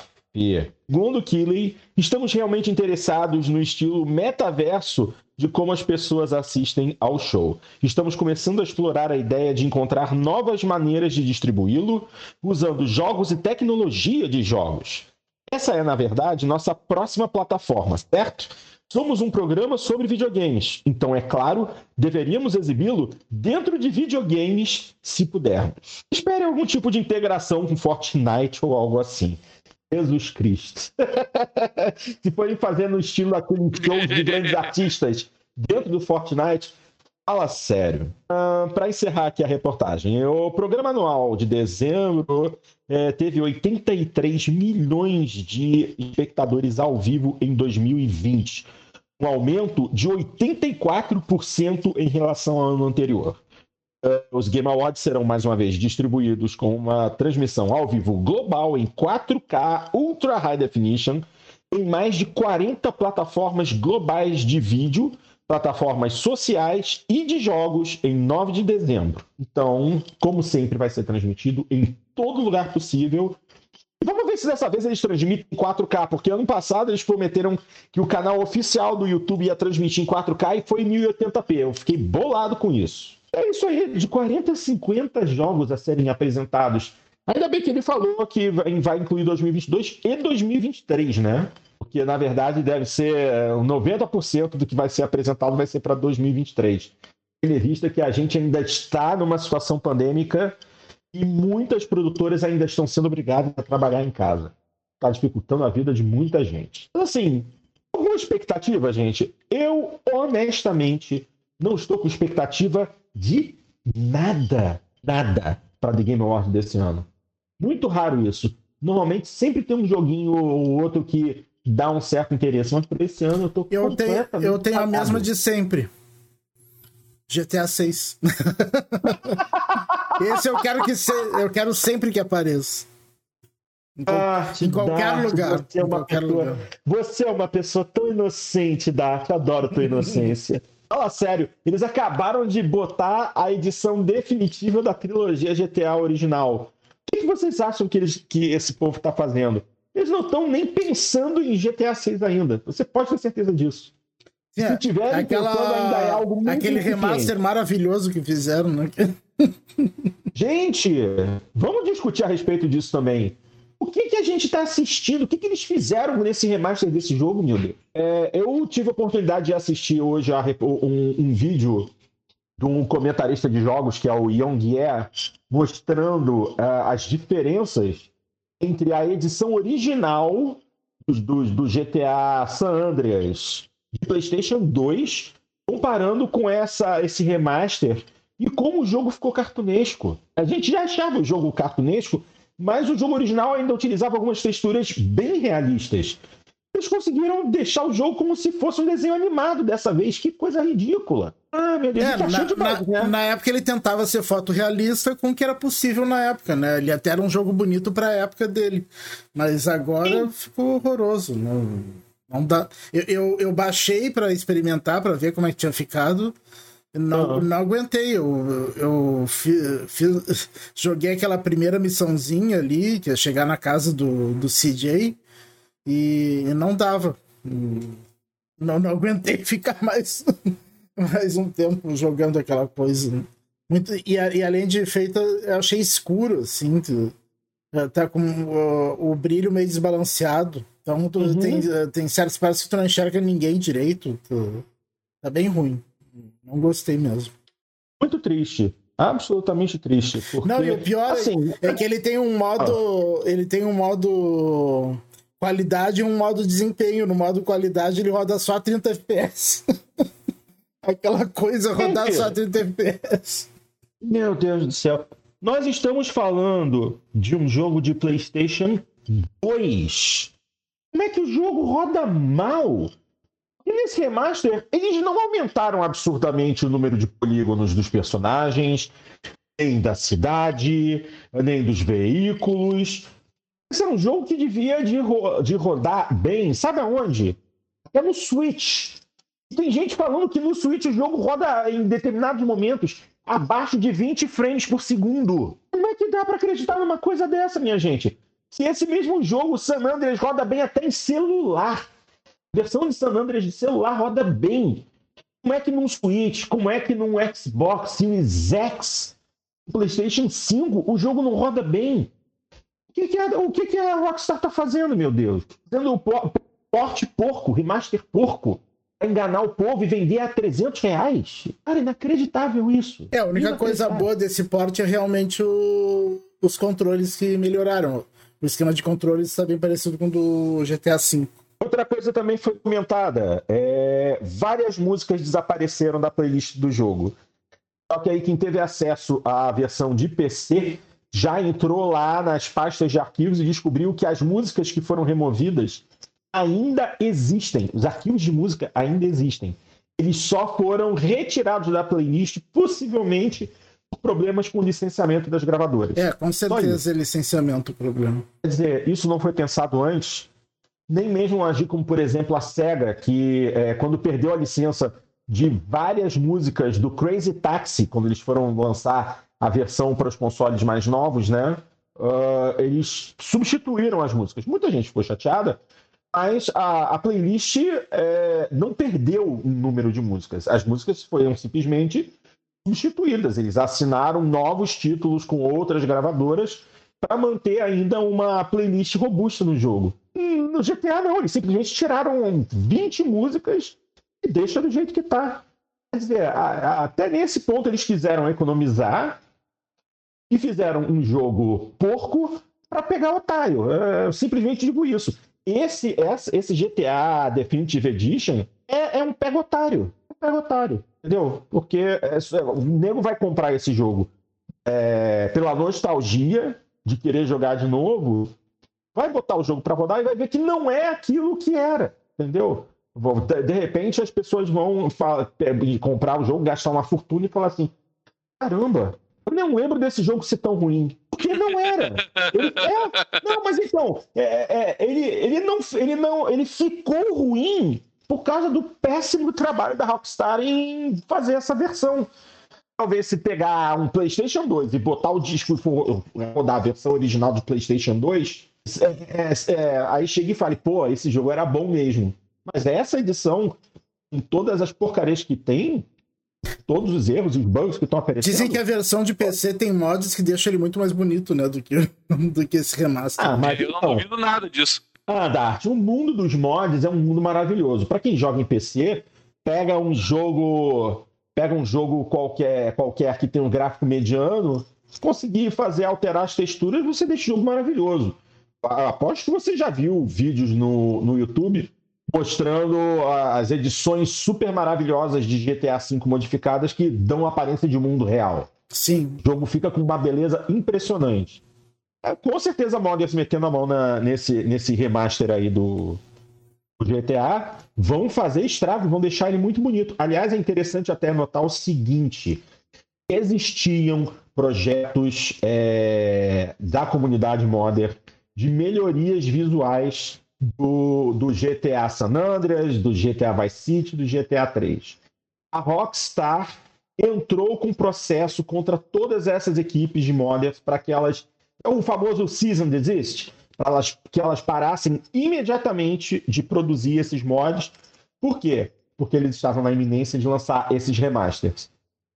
Segundo Keeley, estamos realmente interessados no estilo metaverso de como as pessoas assistem ao show. Estamos começando a explorar a ideia de encontrar novas maneiras de distribuí-lo, usando jogos e tecnologia de jogos. Essa é, na verdade, nossa próxima plataforma, certo? Somos um programa sobre videogames, então, é claro, deveríamos exibi-lo dentro de videogames se pudermos. Espere algum tipo de integração com Fortnite ou algo assim. Jesus Cristo. (laughs) Se for fazendo o estilo daquele shows de grandes artistas dentro do Fortnite, fala sério. Uh, Para encerrar aqui a reportagem, o programa anual de dezembro é, teve 83 milhões de espectadores ao vivo em 2020, um aumento de 84% em relação ao ano anterior. Os Game Awards serão mais uma vez distribuídos com uma transmissão ao vivo global em 4K Ultra High Definition em mais de 40 plataformas globais de vídeo, plataformas sociais e de jogos em 9 de dezembro. Então, como sempre, vai ser transmitido em todo lugar possível. E vamos ver se dessa vez eles transmitem em 4K, porque ano passado eles prometeram que o canal oficial do YouTube ia transmitir em 4K e foi em 1080p. Eu fiquei bolado com isso. É isso aí, de 40 a 50 jogos a serem apresentados. Ainda bem que ele falou que vai incluir 2022 e 2023, né? Porque, na verdade, deve ser 90% é, do que vai ser apresentado vai ser para 2023. Tendo vista que a gente ainda está numa situação pandêmica e muitas produtoras ainda estão sendo obrigadas a trabalhar em casa. Está dificultando a vida de muita gente. Assim, alguma expectativa, gente? Eu, honestamente, não estou com expectativa de nada, nada para The Game Awards desse ano. Muito raro isso. Normalmente sempre tem um joguinho ou outro que dá um certo interesse, mas por esse ano eu tô Eu tenho, eu tenho a mesma de sempre. GTA 6. (laughs) Esse eu quero que se... eu quero sempre que apareça. Em, ah, em qualquer lugar. Você é, uma pessoa... lugar. você é uma pessoa tão inocente, Dart. Adoro tua inocência. Fala sério, eles acabaram de botar a edição definitiva da trilogia GTA original. O que, que vocês acham que, eles, que esse povo está fazendo? Eles não estão nem pensando em GTA 6 ainda. Você pode ter certeza disso. Se é, tiverem aquela... pensando, ainda é algo muito Aquele remaster maravilhoso que fizeram, né? Gente, vamos discutir a respeito disso também. O que, que a gente está assistindo? O que, que eles fizeram nesse remaster desse jogo, meu Deus? É, eu tive a oportunidade de assistir hoje a, um, um, vídeo de um comentarista de jogos, que é o Young Ye, mostrando uh, as diferenças entre a edição original do, do GTA San Andreas de PlayStation 2, comparando com essa, esse remaster e como o jogo ficou cartunesco. A gente já achava o jogo cartunesco, mas o jogo original ainda utilizava algumas texturas bem realistas. Eles conseguiram deixar o jogo como se fosse um desenho animado dessa vez. Que coisa ridícula. Ah, meu Deus, é, tá na, de na, né? na época ele tentava ser fotorrealista com o que era possível na época, né? Ele até era um jogo bonito pra época dele. Mas agora Sim. ficou horroroso. Não, não dá. Eu, eu, eu baixei para experimentar, para ver como é que tinha ficado. Não, uhum. não aguentei. Eu, eu fiz, fiz, joguei aquela primeira missãozinha ali, que é chegar na casa do, do CJ, e não dava. Não, não aguentei (laughs) ficar mais, mais um tempo jogando aquela coisa. Muito, e, e além de feita, eu achei escuro, assim. Tá com o, o brilho meio desbalanceado. Então tu, uhum. tem, tem certas partes que tu não enxerga ninguém direito. Tu, tá bem ruim. Não gostei mesmo. Muito triste. Absolutamente triste. Porque, não, e o pior assim, é que ele tem um modo. Ah. Ele tem um modo qualidade e um modo desempenho. No modo qualidade ele roda só 30 FPS. (laughs) Aquela coisa rodar só 30 FPS. Meu Deus do céu. Nós estamos falando de um jogo de PlayStation 2. Como é que o jogo roda mal? E nesse remaster, eles não aumentaram absurdamente o número de polígonos dos personagens, nem da cidade, nem dos veículos. Esse era um jogo que devia de, ro de rodar bem, sabe aonde? Até no Switch. Tem gente falando que no Switch o jogo roda em determinados momentos abaixo de 20 frames por segundo. Como é que dá para acreditar numa coisa dessa, minha gente? Se esse mesmo jogo, San Andreas, roda bem até em celular versão de San Andreas de celular roda bem. Como é que num Switch, como é que num Xbox Series X, PlayStation 5, o jogo não roda bem? O que, que, a, o que, que a Rockstar tá fazendo, meu Deus? Fazendo o porte porco, remaster porco, enganar o povo e vender a 300 reais? Cara, inacreditável isso. É, a única coisa boa desse porte é realmente o... os controles que melhoraram. O esquema de controles está bem parecido com o do GTA V. Outra coisa também foi comentada: é, várias músicas desapareceram da playlist do jogo. Só que aí quem teve acesso à versão de PC já entrou lá nas pastas de arquivos e descobriu que as músicas que foram removidas ainda existem. Os arquivos de música ainda existem. Eles só foram retirados da playlist, possivelmente por problemas com o licenciamento das gravadoras. É, com certeza é licenciamento o problema. Quer dizer, isso não foi pensado antes nem mesmo agir como, por exemplo, a SEGA, que é, quando perdeu a licença de várias músicas do Crazy Taxi, quando eles foram lançar a versão para os consoles mais novos, né? uh, eles substituíram as músicas. Muita gente ficou chateada, mas a, a playlist é, não perdeu o número de músicas. As músicas foram simplesmente substituídas. Eles assinaram novos títulos com outras gravadoras para manter ainda uma playlist robusta no jogo. No GTA não, eles simplesmente tiraram 20 músicas e deixa do jeito que está. Quer dizer, a, a, até nesse ponto eles quiseram economizar e fizeram um jogo porco para pegar otário. É, eu simplesmente digo isso. Esse, esse GTA Definitive Edition é, é um pega otário. É um pega otário. Entendeu? Porque é, o nego vai comprar esse jogo é, pela nostalgia de querer jogar de novo, vai botar o jogo para rodar e vai ver que não é aquilo que era. Entendeu? De repente as pessoas vão comprar o jogo, gastar uma fortuna e falar assim: caramba, eu não lembro desse jogo ser tão ruim. Porque não era. Ele, é, não, mas então, é, é, ele, ele, não, ele não. Ele ficou ruim por causa do péssimo trabalho da Rockstar em fazer essa versão. Talvez se pegar um PlayStation 2 e botar o disco e rodar a versão original do PlayStation 2, é, é, é, aí chega e fale, pô, esse jogo era bom mesmo. Mas essa edição, em todas as porcarias que tem, todos os erros e os bugs que estão aparecendo. Dizem que a versão de PC tem mods que deixam ele muito mais bonito, né, do que, (laughs) do que esse remaster. Ah, mas eu então, não duvido nada disso. Ah, Dart, o mundo dos mods é um mundo maravilhoso. Para quem joga em PC, pega um jogo, pega um jogo qualquer, qualquer que tem um gráfico mediano, conseguir fazer alterar as texturas, você deixa o jogo maravilhoso. Aposto que você já viu vídeos no, no YouTube mostrando as edições super maravilhosas de GTA V modificadas que dão aparência de mundo real. Sim. O jogo fica com uma beleza impressionante. É, com certeza a Modern metendo a mão na, nesse, nesse remaster aí do, do GTA vão fazer estrago, vão deixar ele muito bonito. Aliás, é interessante até notar o seguinte: existiam projetos é, da comunidade modern de melhorias visuais do, do GTA San Andreas, do GTA Vice City, do GTA 3. A Rockstar entrou com processo contra todas essas equipes de modders para que elas. É o famoso Season Desist, para elas, que elas parassem imediatamente de produzir esses mods. Por quê? Porque eles estavam na iminência de lançar esses remasters.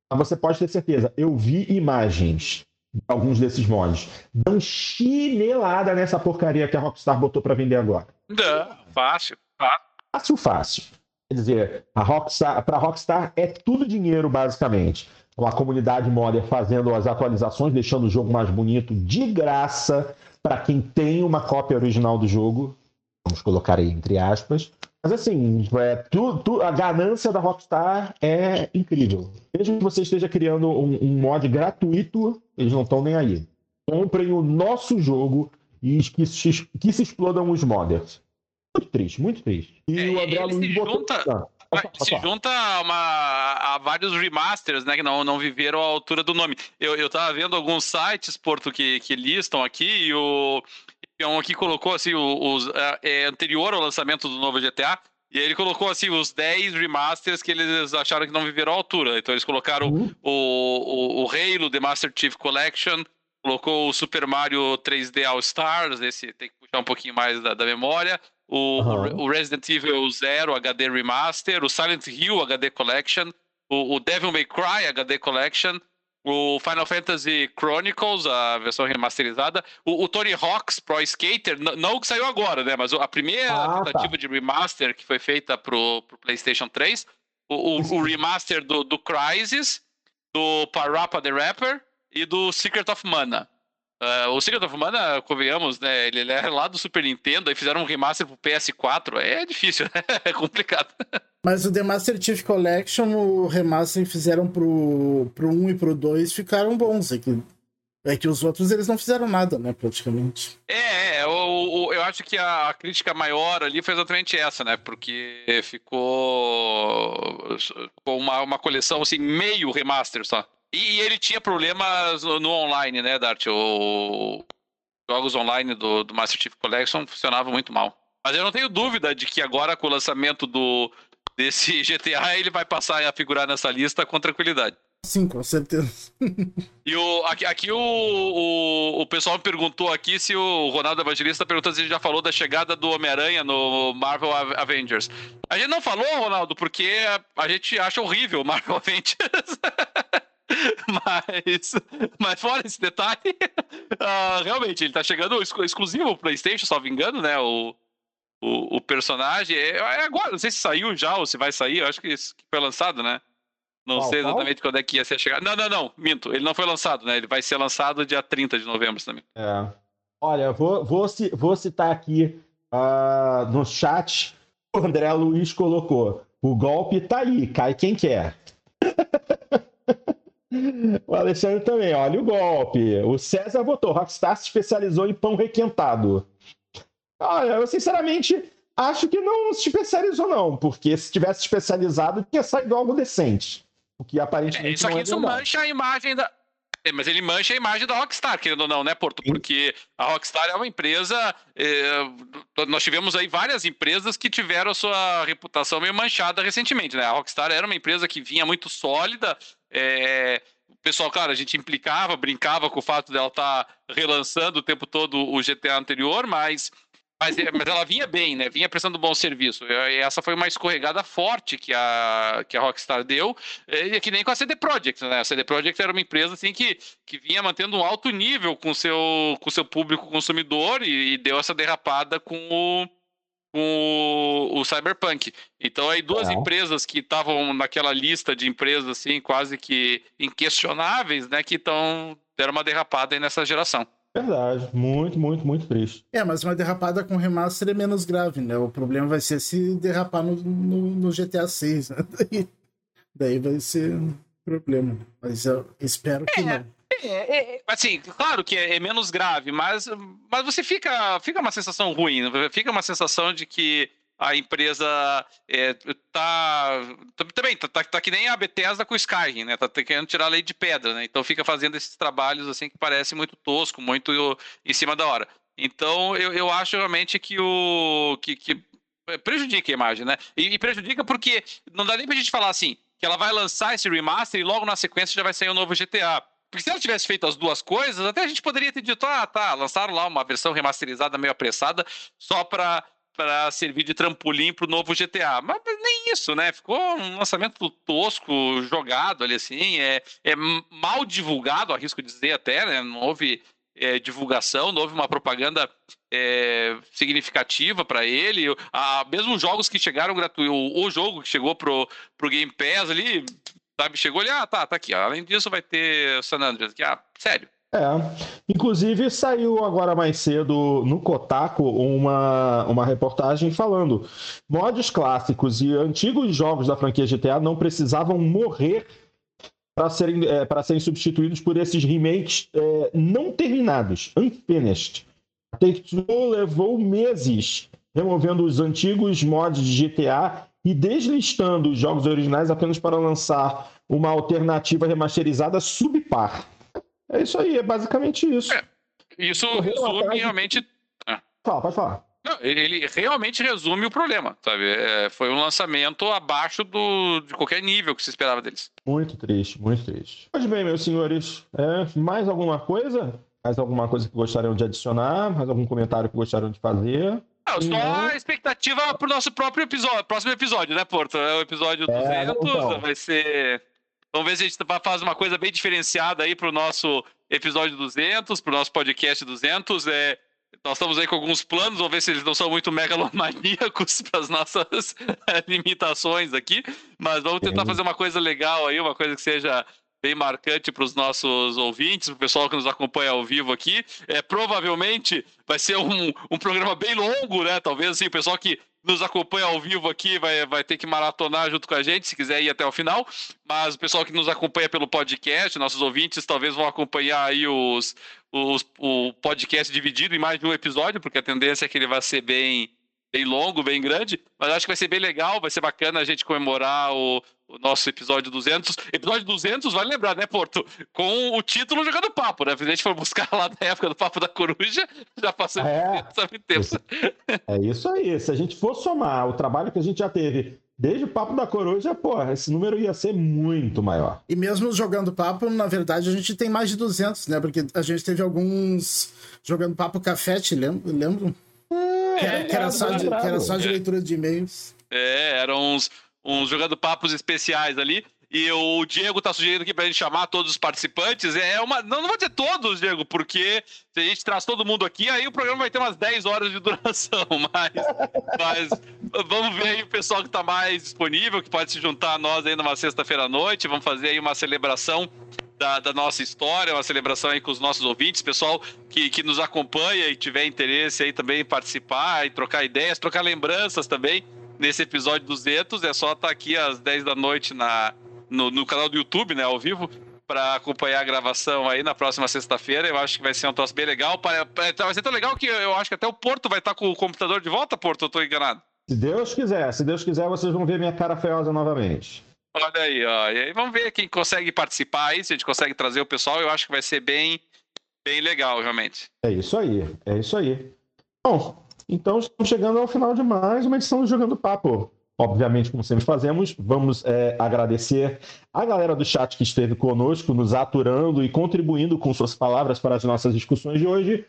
Mas você pode ter certeza, eu vi imagens alguns desses mods. Dão chinelada nessa porcaria que a Rockstar botou para vender agora. Não, fácil, fácil. Fácil, fácil. Quer dizer, a Rockstar, para a Rockstar é tudo dinheiro, basicamente. A comunidade modder fazendo as atualizações, deixando o jogo mais bonito, de graça, para quem tem uma cópia original do jogo. Vamos colocar aí entre aspas. Mas assim, é, tu, tu, a ganância da Rockstar é incrível. Mesmo que você esteja criando um, um mod gratuito, eles não estão nem aí. Comprem o nosso jogo e que se, que se explodam os modders. Muito triste, muito triste. E é, o André Luiz se botou... Junta... Se junta a, uma, a vários remasters, né? Que não, não viveram à altura do nome. Eu, eu tava vendo alguns sites, Porto, que, que listam aqui, e o, um aqui colocou assim, os, é, é, anterior ao lançamento do novo GTA. E aí ele colocou assim os 10 remasters que eles acharam que não viveram à altura. Então eles colocaram uhum. o, o, o Halo The Master Chief Collection, colocou o Super Mario 3D All Stars, esse tem que puxar um pouquinho mais da, da memória. O, uhum. o, Resident Evil Zero HD Remaster, o Silent Hill HD Collection, o, o Devil May Cry HD Collection, o Final Fantasy Chronicles, a versão remasterizada, o, o Tony Hawk's Pro Skater, não o que saiu agora, né? Mas a primeira ah, tá. tentativa tá. de remaster que foi feita pro, pro PlayStation 3, o, o, o (laughs) remaster do, do Crysis, do Parappa the Rapper e do Secret of Mana. Uh, o Secret of Mana, convenhamos, né? Ele, ele é lá do Super Nintendo, aí fizeram um remaster pro PS4. É difícil, né? (laughs) é complicado. Mas o The Master Chief Collection, o remaster fizeram pro, pro 1 e pro 2 ficaram bons. É que, é que os outros eles não fizeram nada, né, praticamente. É, é eu, eu acho que a crítica maior ali foi exatamente essa, né? Porque ficou uma, uma coleção assim, meio remaster só. E, ele tinha problemas no, online, né, Dart? O, jogos online do, do Master Chief Collection funcionavam muito mal. Mas eu não tenho dúvida de que agora, com o lançamento do, desse (laughs) GTA, ele vai passar a figurar nessa lista com tranquilidade. Sim, com certeza. (laughs) e o, aqui, aqui o, o, o, pessoal me perguntou aqui se o Ronaldo Evangelista perguntou se a gente já falou da chegada do Homem-Aranha no Marvel Avengers. A gente não falou, Ronaldo, porque a, a gente acha horrível o Marvel (laughs) Avengers. (laughs) mas, mas fora esse detalhe, uh, (laughs) realmente, ele tá chegando exclusivo pro PlayStation, salvo engano, né? O, o, o personagem. É, é, agora, não sei se saiu já ou se vai sair, eu acho que foi lançado, né? Não qual, sei exatamente qual? quando é que ia ser chegar. Não, não, não, minto. Ele não foi lançado, né? Ele vai ser lançado dia 30 de novembro também. É. Olha, vou, vou, vou citar aqui uh, no chat. O André Luiz colocou: o golpe tá aí, cai quem quer. (laughs) o Alexandre também, olha o golpe. O César votou: Rockstar se especializou em pão requentado. Olha, eu sinceramente acho que não se especializou, não, porque se tivesse especializado, tinha saído algo decente. O que aparentemente. É, isso aqui é isso mancha a imagem da. É, mas ele mancha a imagem da Rockstar, querendo ou não, né, Porto? Porque a Rockstar é uma empresa. É, nós tivemos aí várias empresas que tiveram a sua reputação meio manchada recentemente, né? A Rockstar era uma empresa que vinha muito sólida. É, o pessoal, claro, a gente implicava, brincava com o fato dela estar tá relançando o tempo todo o GTA anterior, mas mas, é, mas ela vinha bem, né? Vinha prestando bom serviço. E essa foi uma escorregada forte que a, que a Rockstar deu, e que nem com a CD Projekt, né? A CD Projekt era uma empresa assim que, que vinha mantendo um alto nível com seu, o com seu público consumidor e, e deu essa derrapada com o, o, o Cyberpunk. Então aí duas empresas que estavam naquela lista de empresas assim quase que inquestionáveis, né, que estão deram uma derrapada aí nessa geração. Verdade, muito, muito, muito triste. É, mas uma derrapada com remaster é menos grave, né? O problema vai ser se derrapar no, no, no GTA 6, né? Daí, (laughs) daí vai ser um problema. Mas eu espero que é, não. É, é, é, assim, claro que é, é, menos grave, mas, mas você fica, fica uma sensação ruim, fica uma sensação de que a empresa é, tá também tá, tá, tá, que nem a Bethesda com o Skyrim, né? Tá querendo tirar a lei de pedra, né? Então fica fazendo esses trabalhos assim que parece muito tosco, muito em cima da hora. Então eu, eu acho realmente que o que, que prejudica a imagem, né? E, e, prejudica porque não dá nem pra gente falar assim que ela vai lançar esse remaster e logo na sequência já vai sair um novo GTA. Porque se ela tivesse feito as duas coisas, até a gente poderia ter dito, ah, tá, lançaram lá uma versão remasterizada meio apressada só para para servir de trampolim para o novo GTA. Mas nem isso, né? Ficou um lançamento tosco, jogado ali assim, é, é mal divulgado, arrisco dizer até, né? Não houve é, divulgação, não houve uma propaganda é, significativa para ele. A, mesmo jogos que chegaram gratuito, o, o, jogo que chegou pro, pro Game Pass ali, sabe, chegou ali, ah, tá, tá aqui. Além disso, vai ter San Andreas aqui. Ah, sério. É. Inclusive, saiu agora mais cedo no Kotaku uma, uma reportagem falando: mods clássicos e antigos jogos da franquia GTA não precisavam morrer para serem, é, serem substituídos por esses remakes é, não terminados, unfinished. A Take-Two levou meses removendo os antigos mods de GTA e deslistando os jogos originais apenas para lançar uma alternativa remasterizada subpar. É isso aí, é basicamente isso. É, isso resume realmente. É. Fala, pode falar. Não, ele realmente resume o problema, sabe? É, foi um lançamento abaixo do, de qualquer nível que se esperava deles. Muito triste, muito triste. Pois bem, meus senhores, é, mais alguma coisa? Mais alguma coisa que gostariam de adicionar? Mais algum comentário que gostariam de fazer? Não, só a expectativa pro nosso próprio episódio, próximo episódio, né, Porto? É o episódio 200, é, então. vai ser Vamos ver se a gente faz uma coisa bem diferenciada aí para o nosso episódio 200, para o nosso podcast 200. É, nós estamos aí com alguns planos, vamos ver se eles não são muito megalomaníacos (laughs) para as nossas (laughs) limitações aqui, mas vamos tentar fazer uma coisa legal aí, uma coisa que seja bem marcante para os nossos ouvintes, para o pessoal que nos acompanha ao vivo aqui. É, provavelmente vai ser um, um programa bem longo, né? Talvez assim, o pessoal que nos acompanha ao vivo aqui vai, vai ter que maratonar junto com a gente, se quiser ir até o final. Mas o pessoal que nos acompanha pelo podcast, nossos ouvintes, talvez vão acompanhar aí os, os, o podcast dividido em mais de um episódio, porque a tendência é que ele vai ser bem, bem longo, bem grande. Mas acho que vai ser bem legal, vai ser bacana a gente comemorar o, o nosso episódio 200. Episódio 200, vale lembrar, né, Porto? Com o título jogando papo, né? Se a gente for buscar lá da época do Papo da Coruja, já passou é, muito tempo. É isso aí. Se a gente for somar o trabalho que a gente já teve desde o Papo da Coruja, porra, esse número ia ser muito maior. E mesmo jogando papo, na verdade, a gente tem mais de 200, né? Porque a gente teve alguns jogando papo café, te lembro? É, que, era, que, era só de, que era só de leitura de e-mails. É, eram uns, uns jogando papos especiais ali. E o Diego tá sugerindo aqui pra gente chamar todos os participantes. É uma. Não, não vou dizer todos, Diego, porque se a gente traz todo mundo aqui, aí o programa vai ter umas 10 horas de (laughs) duração. Mas, mas vamos ver aí o pessoal que tá mais disponível, que pode se juntar a nós aí numa sexta-feira à noite. Vamos fazer aí uma celebração da, da, nossa história, uma celebração aí com os nossos ouvintes, pessoal que, que nos acompanha e tiver interesse aí também em participar e trocar ideias, trocar lembranças também nesse episódio 200. É só estar tá aqui às 10 da noite na, no, no canal do YouTube, né, ao vivo, para acompanhar a gravação aí na próxima sexta-feira. Eu acho que vai ser um troço bem legal. Vai ser tão legal que eu acho que até o Porto vai estar tá com o computador de volta, Porto, eu tô enganado. Se Deus quiser, se Deus quiser, vocês vão ver minha cara feiosa novamente. Olha aí, ó. Aí vamos ver quem consegue participar aí, se a gente consegue trazer o pessoal. Eu acho que vai ser bem, bem legal, realmente. É isso aí, é isso aí. Bom, então estamos chegando ao final de mais uma edição do Jogando Papo. Obviamente, como sempre fazemos, vamos é, agradecer a galera do chat que esteve conosco, nos aturando e contribuindo com suas palavras para as nossas discussões de hoje.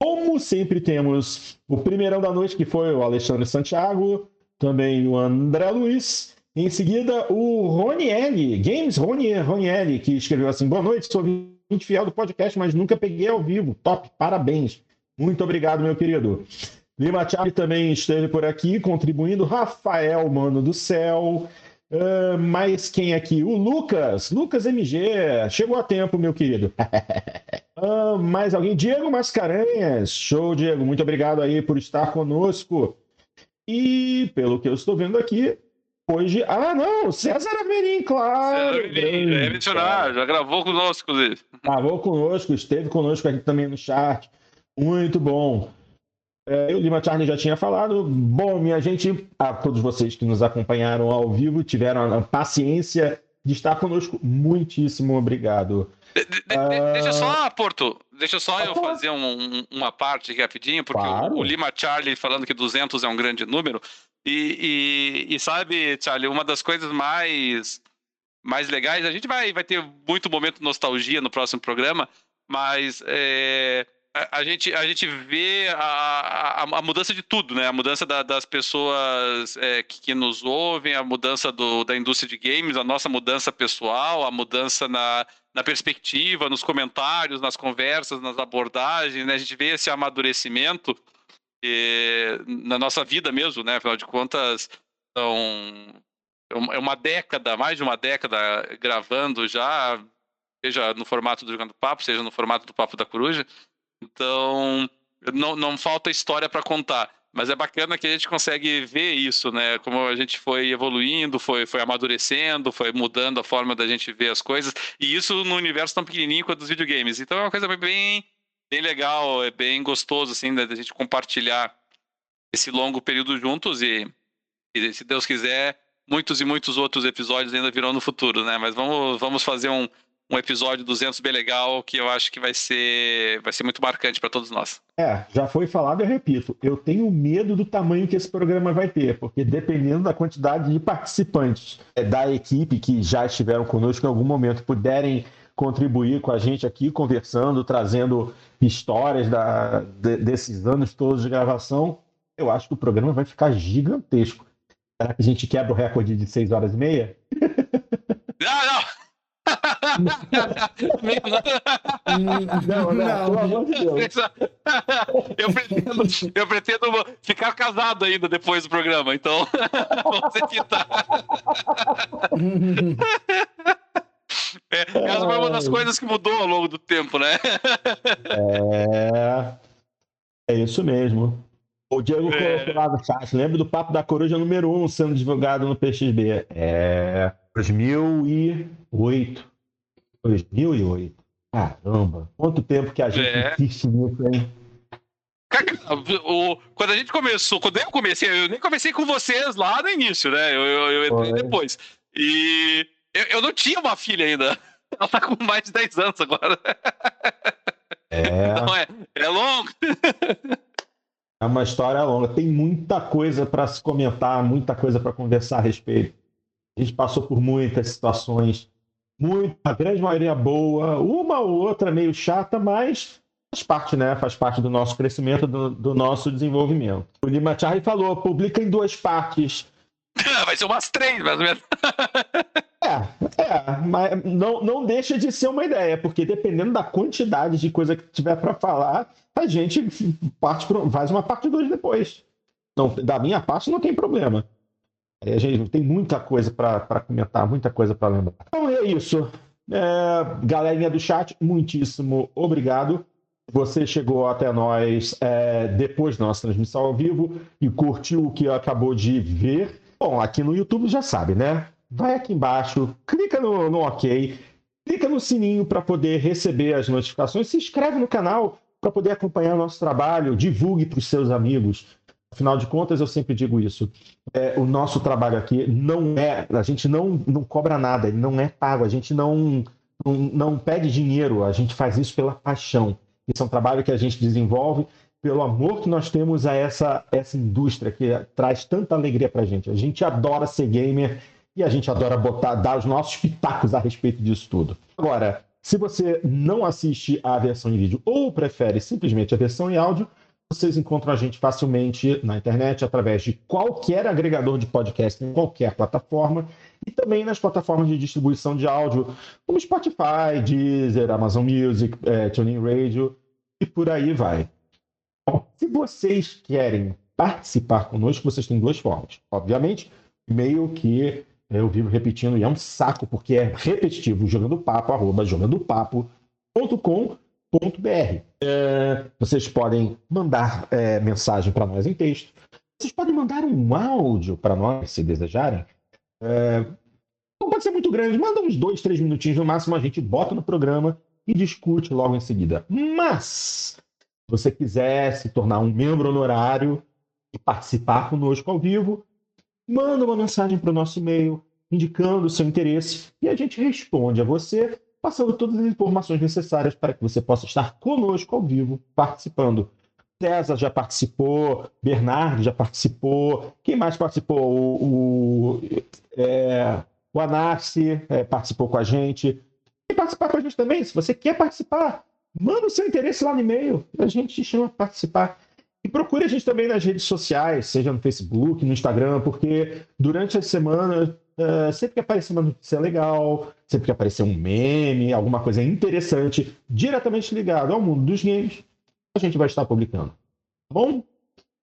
Como sempre, temos o primeirão da noite, que foi o Alexandre Santiago, também o André Luiz. Em seguida, o Ronielli, Games Ronielli, que escreveu assim: Boa noite, sou ouvinte fiel do podcast, mas nunca peguei ao vivo. Top, parabéns. Muito obrigado, meu querido. Lima Charlie também esteve por aqui contribuindo. Rafael, mano do céu. Uh, mais quem aqui? O Lucas, Lucas MG. Chegou a tempo, meu querido. uh, (laughs) mais alguém? Diego Mascarenhas. Show, Diego. Muito obrigado aí por estar conosco. E pelo que eu estou vendo aqui, hoje. Ah, não! César Averim, claro! César Averim, é mencionar, já gravou conosco, inclusive. Gravou conosco, esteve conosco aqui também no chat. Muito bom. É, o Lima Charlie já tinha falado. Bom, minha gente, a todos vocês que nos acompanharam ao vivo, tiveram a paciência de estar conosco. Muitíssimo obrigado. De, de, uh... Deixa só, Porto, deixa só eu fazer um, uma parte aqui rapidinho, porque claro. o, o, Lima Charlie falando que 200 é um grande número. E, e, e, sabe, Charlie, uma das coisas mais, mais legais, a gente vai, vai ter muito momento nostalgia no próximo programa, mas é, a, gente, a gente vê a, a, a, mudança de tudo, né? A mudança da, das pessoas é, que, que, nos ouvem, a mudança do, da indústria de games, a nossa mudança pessoal, a mudança na, na perspectiva, nos comentários, nas conversas, nas abordagens, né? A gente vê esse amadurecimento e, na nossa vida mesmo, né? Afinal de contas, são é uma década, mais de uma década gravando já, seja no formato do Jogando Papo, seja no formato do Papo da Coruja. Então, não, não falta história para contar. Mas é bacana que a gente consegue ver isso, né? Como a gente foi evoluindo, foi, foi amadurecendo, foi mudando a forma da gente ver as coisas. E isso no universo tão pequenininho quanto dos videogames. Então é uma coisa bem, bem legal, é bem gostoso, assim, da gente compartilhar esse longo período juntos. E, e se Deus quiser, muitos e muitos outros episódios ainda virão no futuro, né? Mas vamos, vamos fazer um, um episódio 200 bem legal que eu acho que vai ser, vai ser muito marcante para todos nós. É, já foi falado, eu repito, eu tenho medo do tamanho que esse programa vai ter, porque dependendo da quantidade de participantes é, da equipe que já estiveram conosco em algum momento puderem contribuir com a gente aqui, conversando, trazendo histórias da, de, desses anos todos de gravação, eu acho que o programa vai ficar gigantesco. Será que a gente quebra o recorde de 6 horas e meia? (laughs) Não, não! não, não, pelo amor de Deus. Eu pretendo, eu pretendo ficar casado ainda depois do programa, então (laughs) vamos evitar. É, essa foi uma das coisas que mudou ao longo do tempo, né? É, é isso mesmo. O Diego é. colocou lá no chat, lembra do Papo da Coruja número 1 um sendo divulgado no PXB. É, 2008. 2008. Caramba, quanto tempo que a gente é. insiste nisso, hein? Quando a gente começou, quando eu comecei, eu nem comecei com vocês lá no início, né? Eu, eu, eu entrei Foi. depois. E eu, eu, não tinha uma filha ainda. (laughs) Ela tá com mais de 10 anos agora. É. Então é, é longo. É uma uma história longa. Tem muita coisa para se comentar, muita coisa para conversar a respeito. A gente passou por muitas situações, muita, a grande maioria boa, uma ou outra meio chata, mas faz parte, né? Faz parte do nosso crescimento, do, do nosso desenvolvimento. O Lima Charri falou: publica em duas partes. (laughs) Vai ser umas três, mais ou menos. (laughs) É, é, mas não, não deixa de ser uma ideia, porque dependendo da quantidade de coisa que tiver para falar, a gente parte pro, faz uma parte dois depois. Não, da minha parte não tem problema. A gente tem muita coisa para comentar, muita coisa para lembrar. Então é isso. É, galerinha do chat, muitíssimo obrigado. Você chegou até nós é, depois da nossa transmissão ao vivo e curtiu o que acabou de ver. Bom, aqui no YouTube já sabe, né? vai aqui embaixo, clica no, no OK, clica no sininho para poder receber as notificações, se inscreve no canal para poder acompanhar o nosso trabalho, divulgue para os seus amigos. Afinal de contas, eu sempre digo isso. É, o nosso trabalho aqui não é. A gente não, não cobra nada, ele não é pago, a gente não, não, não pede dinheiro, a gente faz isso pela paixão. Isso é um trabalho que a gente desenvolve pelo amor que nós temos a essa, essa indústria que traz tanta alegria para a gente. A gente adora ser gamer e a gente adora botar, dar os nossos pitacos a respeito disso tudo. Agora, se você não assiste a versão em vídeo ou prefere simplesmente a versão em áudio, vocês encontram a gente facilmente na internet através de qualquer agregador de podcast em qualquer plataforma e também nas plataformas de distribuição de áudio, como Spotify, Deezer, Amazon Music, é, TuneIn Radio e por aí vai. Bom, se vocês querem participar conosco, vocês têm duas formas. Obviamente, e-mail que eu vivo repetindo e é um saco, porque é repetitivo. Jogando papo, arroba jogandopapo.com.br. É, vocês podem mandar é, mensagem para nós em texto. Vocês podem mandar um áudio para nós, se desejarem. É, não pode ser muito grande, manda uns dois, três minutinhos no máximo, a gente bota no programa e discute logo em seguida. Mas, se você quiser se tornar um membro honorário e participar conosco ao vivo, manda uma mensagem para o nosso e-mail indicando o seu interesse e a gente responde a você, passando todas as informações necessárias para que você possa estar conosco ao vivo, participando. César já participou, Bernardo já participou, quem mais participou? O, o, é, o é, participou com a gente. Quem participar com a gente também, se você quer participar, manda o seu interesse lá no e-mail, a gente te chama para participar. E procure a gente também nas redes sociais, seja no Facebook, no Instagram, porque durante a semana, uh, sempre que aparecer uma notícia legal, sempre que aparecer um meme, alguma coisa interessante, diretamente ligado ao mundo dos games, a gente vai estar publicando. Tá bom?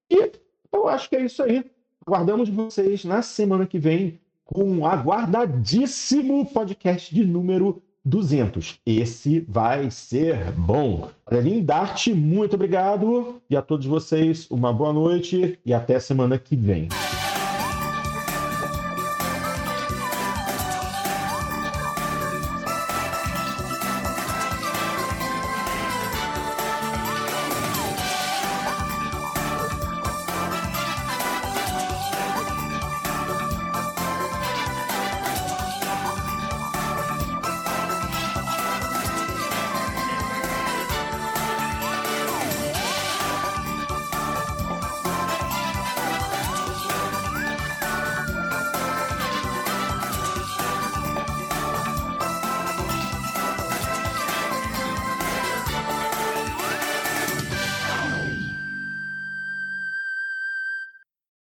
E eu acho que é isso aí. Aguardamos vocês na semana que vem com um aguardadíssimo podcast de número 200. Esse vai ser bom. Adeline Dart, muito obrigado. E a todos vocês, uma boa noite e até semana que vem.